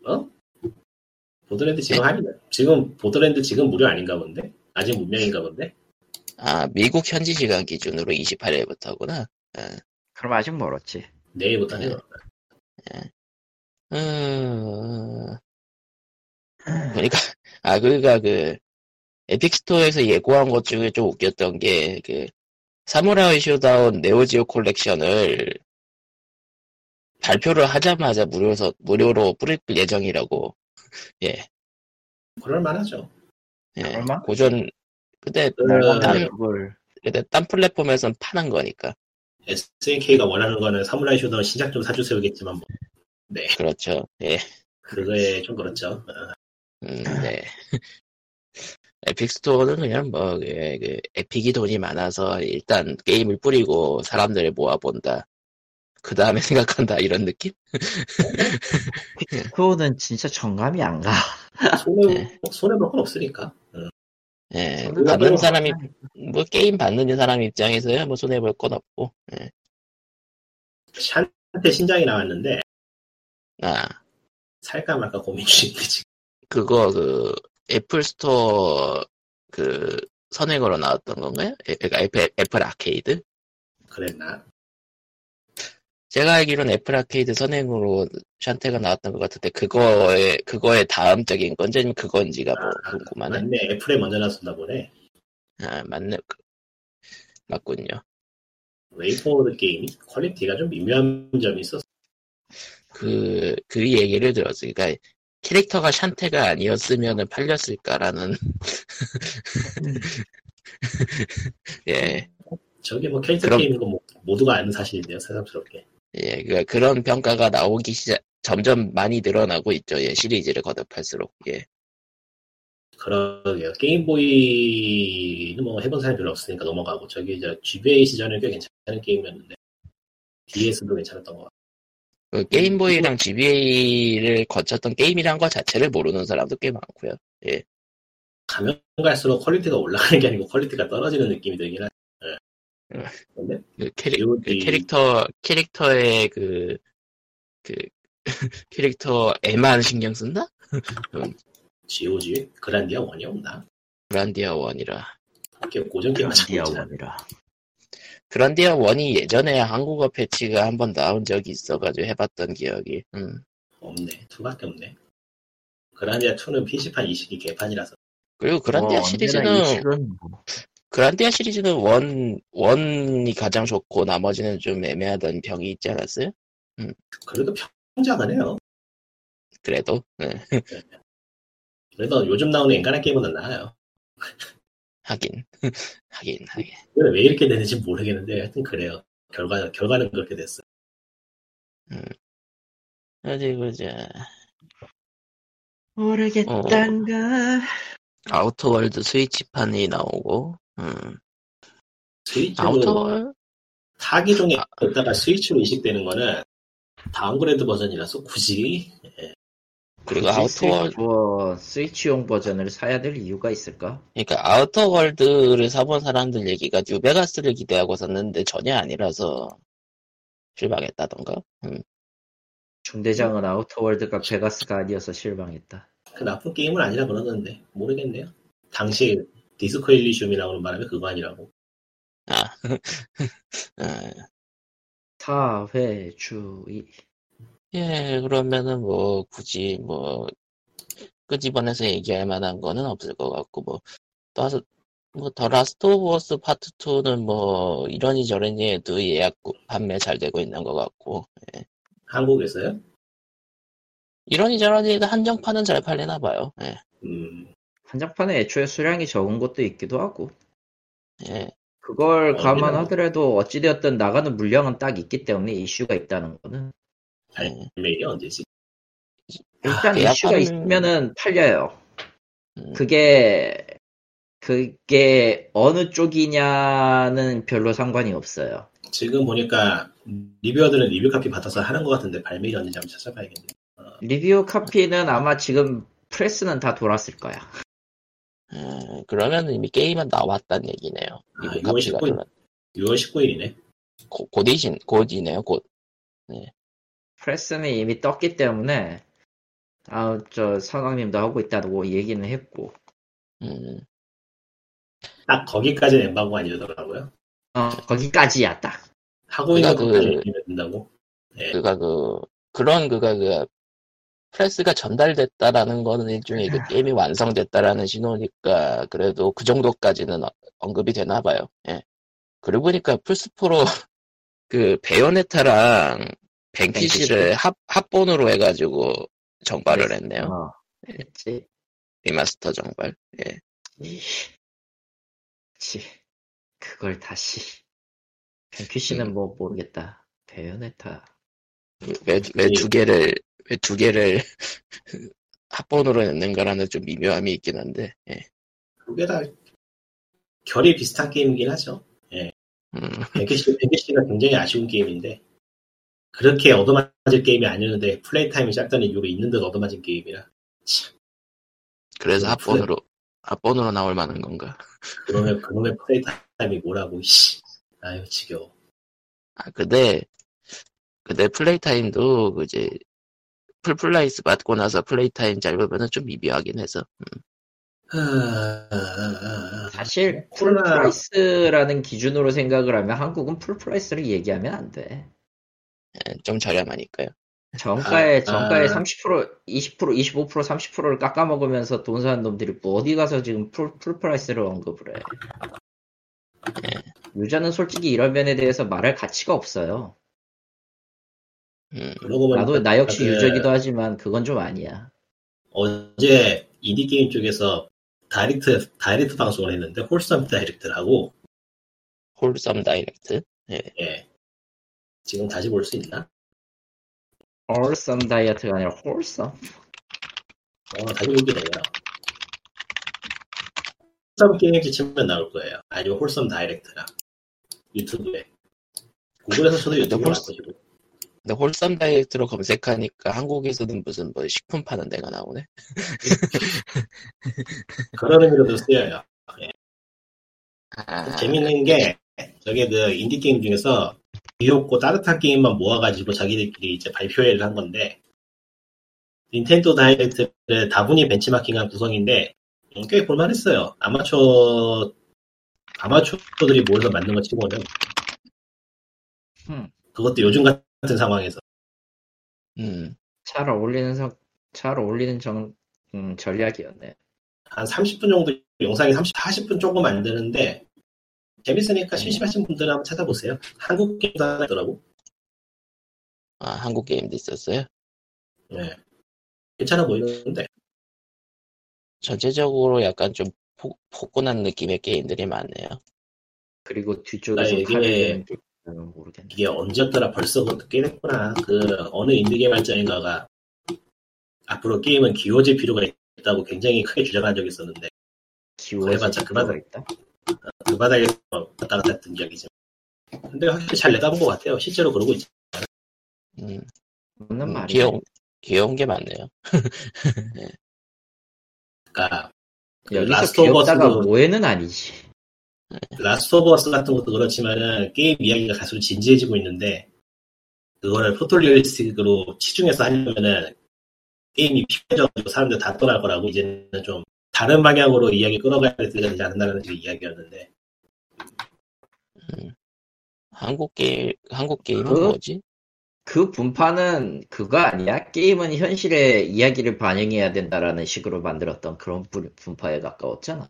어? 보더랜드 지금 네. 할인 지금 보더랜드 지금 무료 아닌가 본데 아직 문명인가 본데 아, 미국 현지 시간 기준으로 28일부터구나. 그럼 아직 멀었지. 내일부터는 네. 음, 그러니까, 아, 그니까 그, 에픽 스토어에서 예고한 것 중에 좀 웃겼던 게, 그, 사무라이 쇼다운 네오지오 콜렉션을 발표를 하자마자 무료서, 무료로 뿌릴 예정이라고. 예, 그럴 만하죠 예. 얼마? 고전, 근데, 그, 딴, 그걸 근데 딴 플랫폼에선 파는 거니까. SNK가 원하는 거는 사무라이 쇼다운 신작 좀 사주세요겠지만 뭐 그렇죠. 예. 그거에 좀 그렇죠 어, 음, 네. 에픽 스토어는 그냥 뭐, 그, 그 에픽이 돈이 많아서 일단 게임을 뿌리고 사람들을 모아본다. 그 다음에 생각한다. 이런 느낌? 그거는 진짜 정감이 안 가. 손해 네. 손해볼 건 없으니까 어. 예, 손해볼 받는 건 사람이, 뭐, 게임 받는 사람 입장에서야 뭐 손해볼 건 없고, 예. 샨테 신작이 나왔는데 아, 살까 말까 고민 중인데 지금 그거, 그, 애플 스토어, 그, 선행으로 나왔던 건가요? 애- 애플, 애플 아케이드? 그랬나 제가 알기로는 애플 아케이드 선행으로 샨테가 나왔던 것 같은데, 그거에, 그거에 다음적인 건지 아니면 그건지가 뭐, 아, 궁금하네. 맞네 애플에 먼저 나왔었나 보네 아, 맞네. 그- 맞군요. 웨이포워드 게임이 quality가 좀 미묘한 점이 있어서 그, 그 얘기를 들었어요. 그러니까, 캐릭터가 샨테가 아니었으면 팔렸을까라는. 예, 저게 뭐 캐릭터 그럼- 게임인 건 뭐, 모두가 아는 사실인데요 새삼스럽게 예, 그 그런 평가가 나오기 시작, 점점 많이 늘어나고 있죠. 예, 시리즈를 거듭할수록. 예, 그러게요 게임보이는 뭐 해본 사람이 별로 없으니까 넘어가고 저기 저 GBA 시절에 꽤 괜찮은 게임이었는데 DS도 괜찮았던 것 같아요 그 게임보이랑 GBA를 거쳤던 게임이란 것 자체를 모르는 사람도 꽤 많고요. 가면 갈수록 quality가 올라가는 게 아니고 quality가 떨어지는 느낌이 들긴 하죠 예. 음. 근데 그, 캐릭. 그 캐릭터, 캐릭터의 그, 그, 캐릭터에만 신경 쓴다? GOG 그란디아 one이 없나? 그란디아 one이라. 이렇게 고전 게임 있잖아. 디아 one이라. 그란디아 one이 예전에 한국어 패치가 한 번 나온 적이 있어가지고 해봤던 기억이. 음. 없네 two밖에 없네 그란디아 2는 PC판 이식이 개판이라서 그리고 그란디아 뭐, 시리즈는 뭐. 그란디아 시리즈는 one one이 가장 좋고 나머지는 좀 애매하던 병이 있지 않았어요? 그래도 평작은 해요 그래도 네. 그래도 요즘 나오는 엔간한 게임은 나아요 하긴 하긴 하긴. 근데 왜 이렇게 되는지 모르겠는데 하여튼 그래요 결과, 결과는 그렇게 됐어 어디 보자. 모르겠단가. 아우터월드 스위치판이 나오고. 음. 아우터월 타기종에 아. 있다가 스위치로 이식되는 거는 downgrade 버전이라서 굳이 그리고 아우터월 스위치, 뭐, 스위치용 버전을 사야 될 이유가 있을까? 그러니까 아우터 월드를 사본 사람들 얘기가 뉴베가스를 기대하고 샀는데 전혀 아니라서 실망했다던가. 음. 중대장은 아우터 월드가 베가스가 아니어서 실망했다. 그 나쁜 게임은 아니라 그러는데 모르겠네요 당시 디스코 엘리시움이라고 하는 바람에 그거 아니라고 아. 아. 사회주의. 예, 그러면은 뭐 굳이 뭐 끄집어내서 얘기할 만한 거는 없을 것 같고 뭐또 뭐더 라스트 오브 어스 파트 2는 뭐 이러니 저러니 해도 예약 판매 잘 되고 있는 것 같고 한국에서요? 이러니 저러니 해도 한정판은 잘 팔리나 봐요. 예. 음, 한정판에 애초에 수량이 적은 것도 있기도 하고 예. 그걸 어, 감안하더라도 어찌되었든 나가는 물량은 딱 있기 때문에 이슈가 있다는 거는 예. 발매일이 언제지? 일단 계약하는- 이슈가 있으면은 팔려요. 음. 그게 그게 어느 쪽이냐는 별로 상관이 없어요. 지금 보니까 reviewer들은 리뷰 카피 받아서 하는 것 같은데 발매일이 언제인지 한번 찾아봐야겠네. 리뷰 카피는 아마 지금 프레스는 다 돌았을 거야. 음, 그러면 이미 게임은 나왔단 얘기네요. 아, 미국 6월 카피가 19일. 돌아- 6월 19일이네. 고- 곧이신 곧이네요. 곧. 프레스는 이미 떴기 때문에 아 저 선왕님도 하고 있다고 얘기는 했고 음, 딱 거기까지는 엠바고 아니더라고요. 어 거기까지야 딱. 하고 있는 것까지 그- 된다고. 네. 그가 그 그런 그가 그 프레스가 전달됐다라는 거는 일종의 그 게임이 완성됐다라는 신호니까 그래도 그 정도까지는 어- 언급이 되나 봐요. 예. 그러고 보니까 플스4로 그 베요네타랑 뱅키시를 합, 합본으로 해가지고 정발을 했네요. 어, 했지. remaster 정발. 예. 그치. 그걸 다시. Vanquish는 뭐 모르겠다. Bayonetta. 왜두 개를 왜 두 개를 합본으로 냈는가라는 좀 미묘함이 있긴 한데. 예. 그게 다 결이 비슷한 게임이긴 하죠. 음, Vanquish, Vanquish가 굉장히 아쉬운 게임인데 그렇게 얻어맞을 게임이 아니었는데 play time이 짧다는 이유로 있는 듯 얻어맞은 게임이라. 그래서 음, 합본으로 합본으로 나올 만한 건가? 그러면 그놈의 play time이 뭐라고 씨. 아유 지겨워. 아 근데 근데 play time도 그 이제 full price 받고 나서 play time 짧으면은 좀 미묘하긴 해서 하... 사실 코로나- full price라는 기준으로 생각을 하면 한국은 full price를 얘기하면 안 돼. 예, 좀 저렴하니까요. 정가에 아, 정가에 아. 30% 20% 25% 30%를 깎아 먹으면서 돈 사는 놈들이 뭐 어디 가서 지금 full full price를 언급을 해. 유저는 솔직히 이런 면에 대해서 말할 가치가 없어요. 음, 나도 나 역시 그 유저기도 하지만 그건 좀 아니야. 어제 인디 게임 쪽에서 Direct Direct 방송을 했는데 Wholesome Direct라고 Wholesome Direct. 예 지금 다시 볼 수 있나? wholesome Direct가 아니라 wholesome. 어, 다시 보게 돼요. Wholesome Games 치면 나올 거예요. 아니면 Wholesome Direct라 유튜브에 구글에서 저도 wholesome- 바꾸시고 근데 Wholesome Direct로 검색하니까 한국에서는 무슨 뭐 식품 파는 데가 나오네. 그런 의미로도 쓰여요. 아, 재밌는 게 저게 그 인디 게임 중에서 귀엽고 따뜻한 게임만 모아가지고 자기들끼리 이제 발표회를 한 건데 닌텐도 다이렉트를 다분히 벤치마킹한 구성인데 음, 꽤 볼만했어요. 아마추어 아마추어들이 모여서 만든 거 치고는 음. 그것도 요즘 같은 상황에서 음, 잘 어울리는 성, 잘 어울리는 정, 음, 전략이었네. 한 30분 정도 영상이 30, 40분 조금 안 되는데 재밌으니까 심심하신 분들은 한번 찾아보세요. 한국 게임도 하나 있더라고. 아 한국 게임도 있었어요. 네. 괜찮아 보이는데 전체적으로 약간 좀 포, 포근한 느낌의 게임들이 많네요. 그리고 뒤쪽에서 나 있으면 모르겠네. 이게 언제였더라 벌써 꽤 됐구나. 그 어느 인디게임 발전인가가 앞으로 게임은 귀여워질 필요가 있다고 굉장히 크게 주장한 적이 있었는데 귀여워질 해봤자 필요가 그만. 있다. 그 바닥에서 왔다 갔다 했던 이야기죠. 근데 확실히 잘 내다본 것 같아요. 실제로 그러고 있죠. 음, 맞는 음, 말이야. 귀여운 귀여운 게 많네요. 그러니까 그 여기서 Last of Us도 모에는 아니지. Last of Us 같은 것도 그렇지만은 게임 이야기가 갈수록 진지해지고 있는데 그거를 포토리얼리스틱으로 치중해서 하려면은 게임이 피해져가지고 사람들 다 떠날 거라고 이제는 좀 다른 방향으로 이야기 끌어가야 되지 않는다는 그 이야기였는데 한국 게임 한국 게임은 그- 뭐지? 그 분파는 그거 아니야? 게임은 현실의 이야기를 반영해야 된다라는 식으로 만들었던 그런 분- 분파에 가까웠잖아.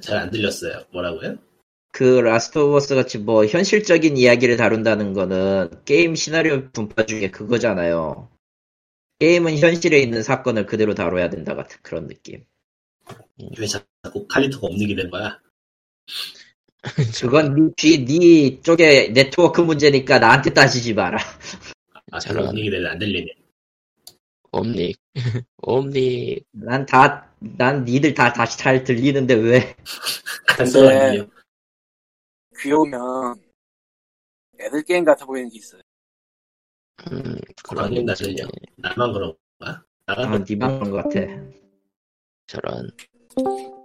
잘 안 들렸어요. 뭐라고요? 그 라스트 오브 어스 같이 뭐 현실적인 이야기를 다룬다는 거는 게임 시나리오 분파 중에 그거잖아요. 게임은 현실에 있는 사건을 그대로 다뤄야 된다 같은 그런 느낌. 왜 자꾸 칼리토가 없는 된 거야? 그건 네, 뒤, 네 쪽에 네트워크 문제니까 나한테 따지지 마라. 아, 잘 없는 게안 들리네. 옴닉. 옴닉. 난 다, 난 니들 다 다시 잘 들리는데 왜? 들려. 귀여우면 애들 게임 같아 보이는 게 있어요. 음, 그런 그런 나 거지. 들려. 나만 그런가? 나만 어, 니만 그런 것 같아. 저런.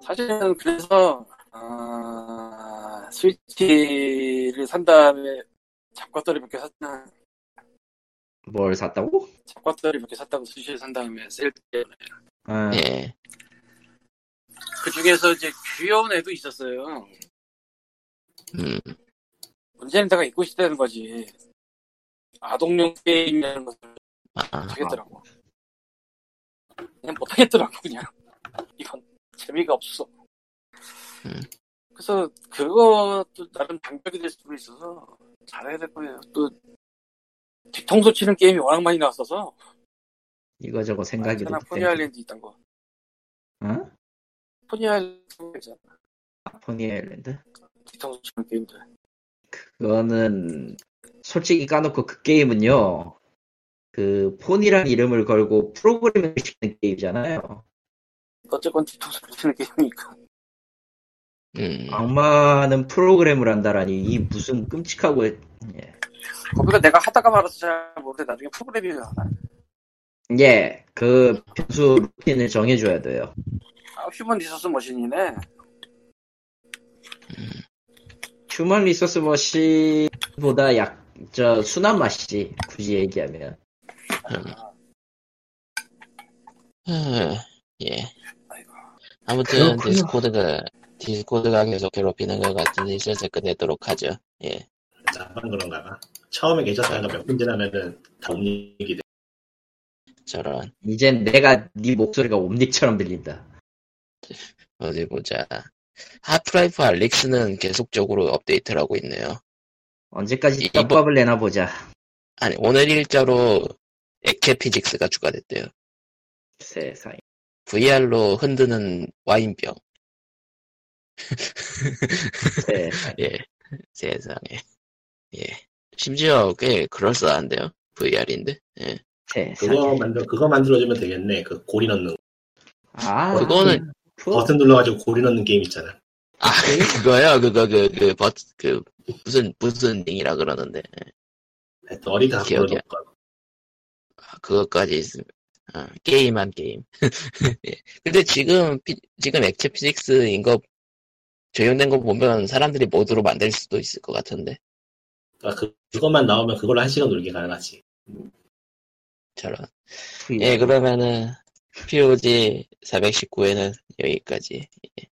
사실은 그래서 아, 스위치를 산 다음에 잡과떨이 몇개 샀나 뭘 샀다고? 잡과떨이 몇개 샀다고 스위치를 산 다음에 셀때그 어, 예. 중에서 이제 귀여운 애도 있었어요. 음, 문제는 내가 잊고 싶다는 거지. 아동용 게임이라는 것을 아, 못하겠더라고. 그냥 못하겠더라고, 그냥. 이건 재미가 없어. 음. 그래서 그것도 나름 장벽이 될 수도 있어서 잘해야 될 거예요. 또 뒤통수 치는 게임이 워낙 많이 나왔어서 이거저거 생각이 도 포니 아일랜드 있던 거. 어? 포니 아일랜드 있잖아. 포니 아일랜드? 뒤통수 치는 게임들. 그거는 솔직히 까놓고 그 게임은요 그 폰이란 이름을 걸고 프로그램을 시키는 게임이잖아요 어쨌건 뒤통수 치는 게임이니까. 음, 악마는 프로그램을 한다라니 이 무슨 끔찍하고 예. 거기가 내가 하다가 말아서 잘 모르는데 나중에 프로그램이 나와. 예, 그 변수 루틴을 정해줘야 돼요 아, Human Resource Machine이네. Human Resource Machine보다 약, 저, 순한 맛이지, 굳이 얘기하면. 음, 예. 아이고. 아무튼 그렇군요. Discord가 Discord가 계속 괴롭히는 것 같은데 슬슬 끝내도록 하죠. 예. 나만 그런가 봐. 처음에 계셨다가 몇분 지나면은 다 옴닉이 돼. 저런 이젠 내가 네 목소리가 옴닉처럼 들린다. 어디 보자. 하프라이프 알릭스는 계속적으로 업데이트를 하고 있네요. 언제까지 떡밥을 내나 보자. 아니 오늘 일자로 액체 피직스가 추가됐대요. 세상에. VR로 흔드는 와인병. 세상에. 예. 세상에. 예. 심지어 꽤 그럴싸한데요. VR인데. 예. 세상에. 그거 만들 그거 만들어주면 되겠네. 그 고리 넣는 거. 아, 그거는- 그, 버튼 눌러가지고 고리 넣는 게임 있잖아. 아 그거요. 그거 그그 버그 무슨 무슨 링이라 그러는데. 어리다 갖고 기억이 거. 아, 그것까지 있으면 아, 게임한 게임. 예. 근데 지금 피- 지금 액체 피직스인 거 적용된 거 보면 사람들이 모드로 만들 수도 있을 것 같은데 그러니까 그, 그것만 나오면 그걸로 한 시간 놀기 가능하지. 저런. VR. 예 그러면은 POG 419회는 여기까지. 예.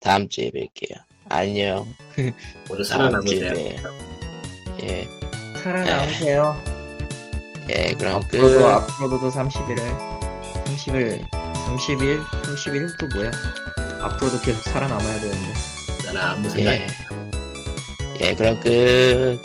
다음 주에 뵐게요. 안녕. 주에 살아남으세요. 봬요. 예. 살아남으세요. 예 그럼 앞으로도, 끝. 앞으로도 30일을, 30일, 30일, 30일 또 뭐야? 앞으로도 계속 살아남아야 되는데. 나는 아무 생각. 예. 예 그럼 끝.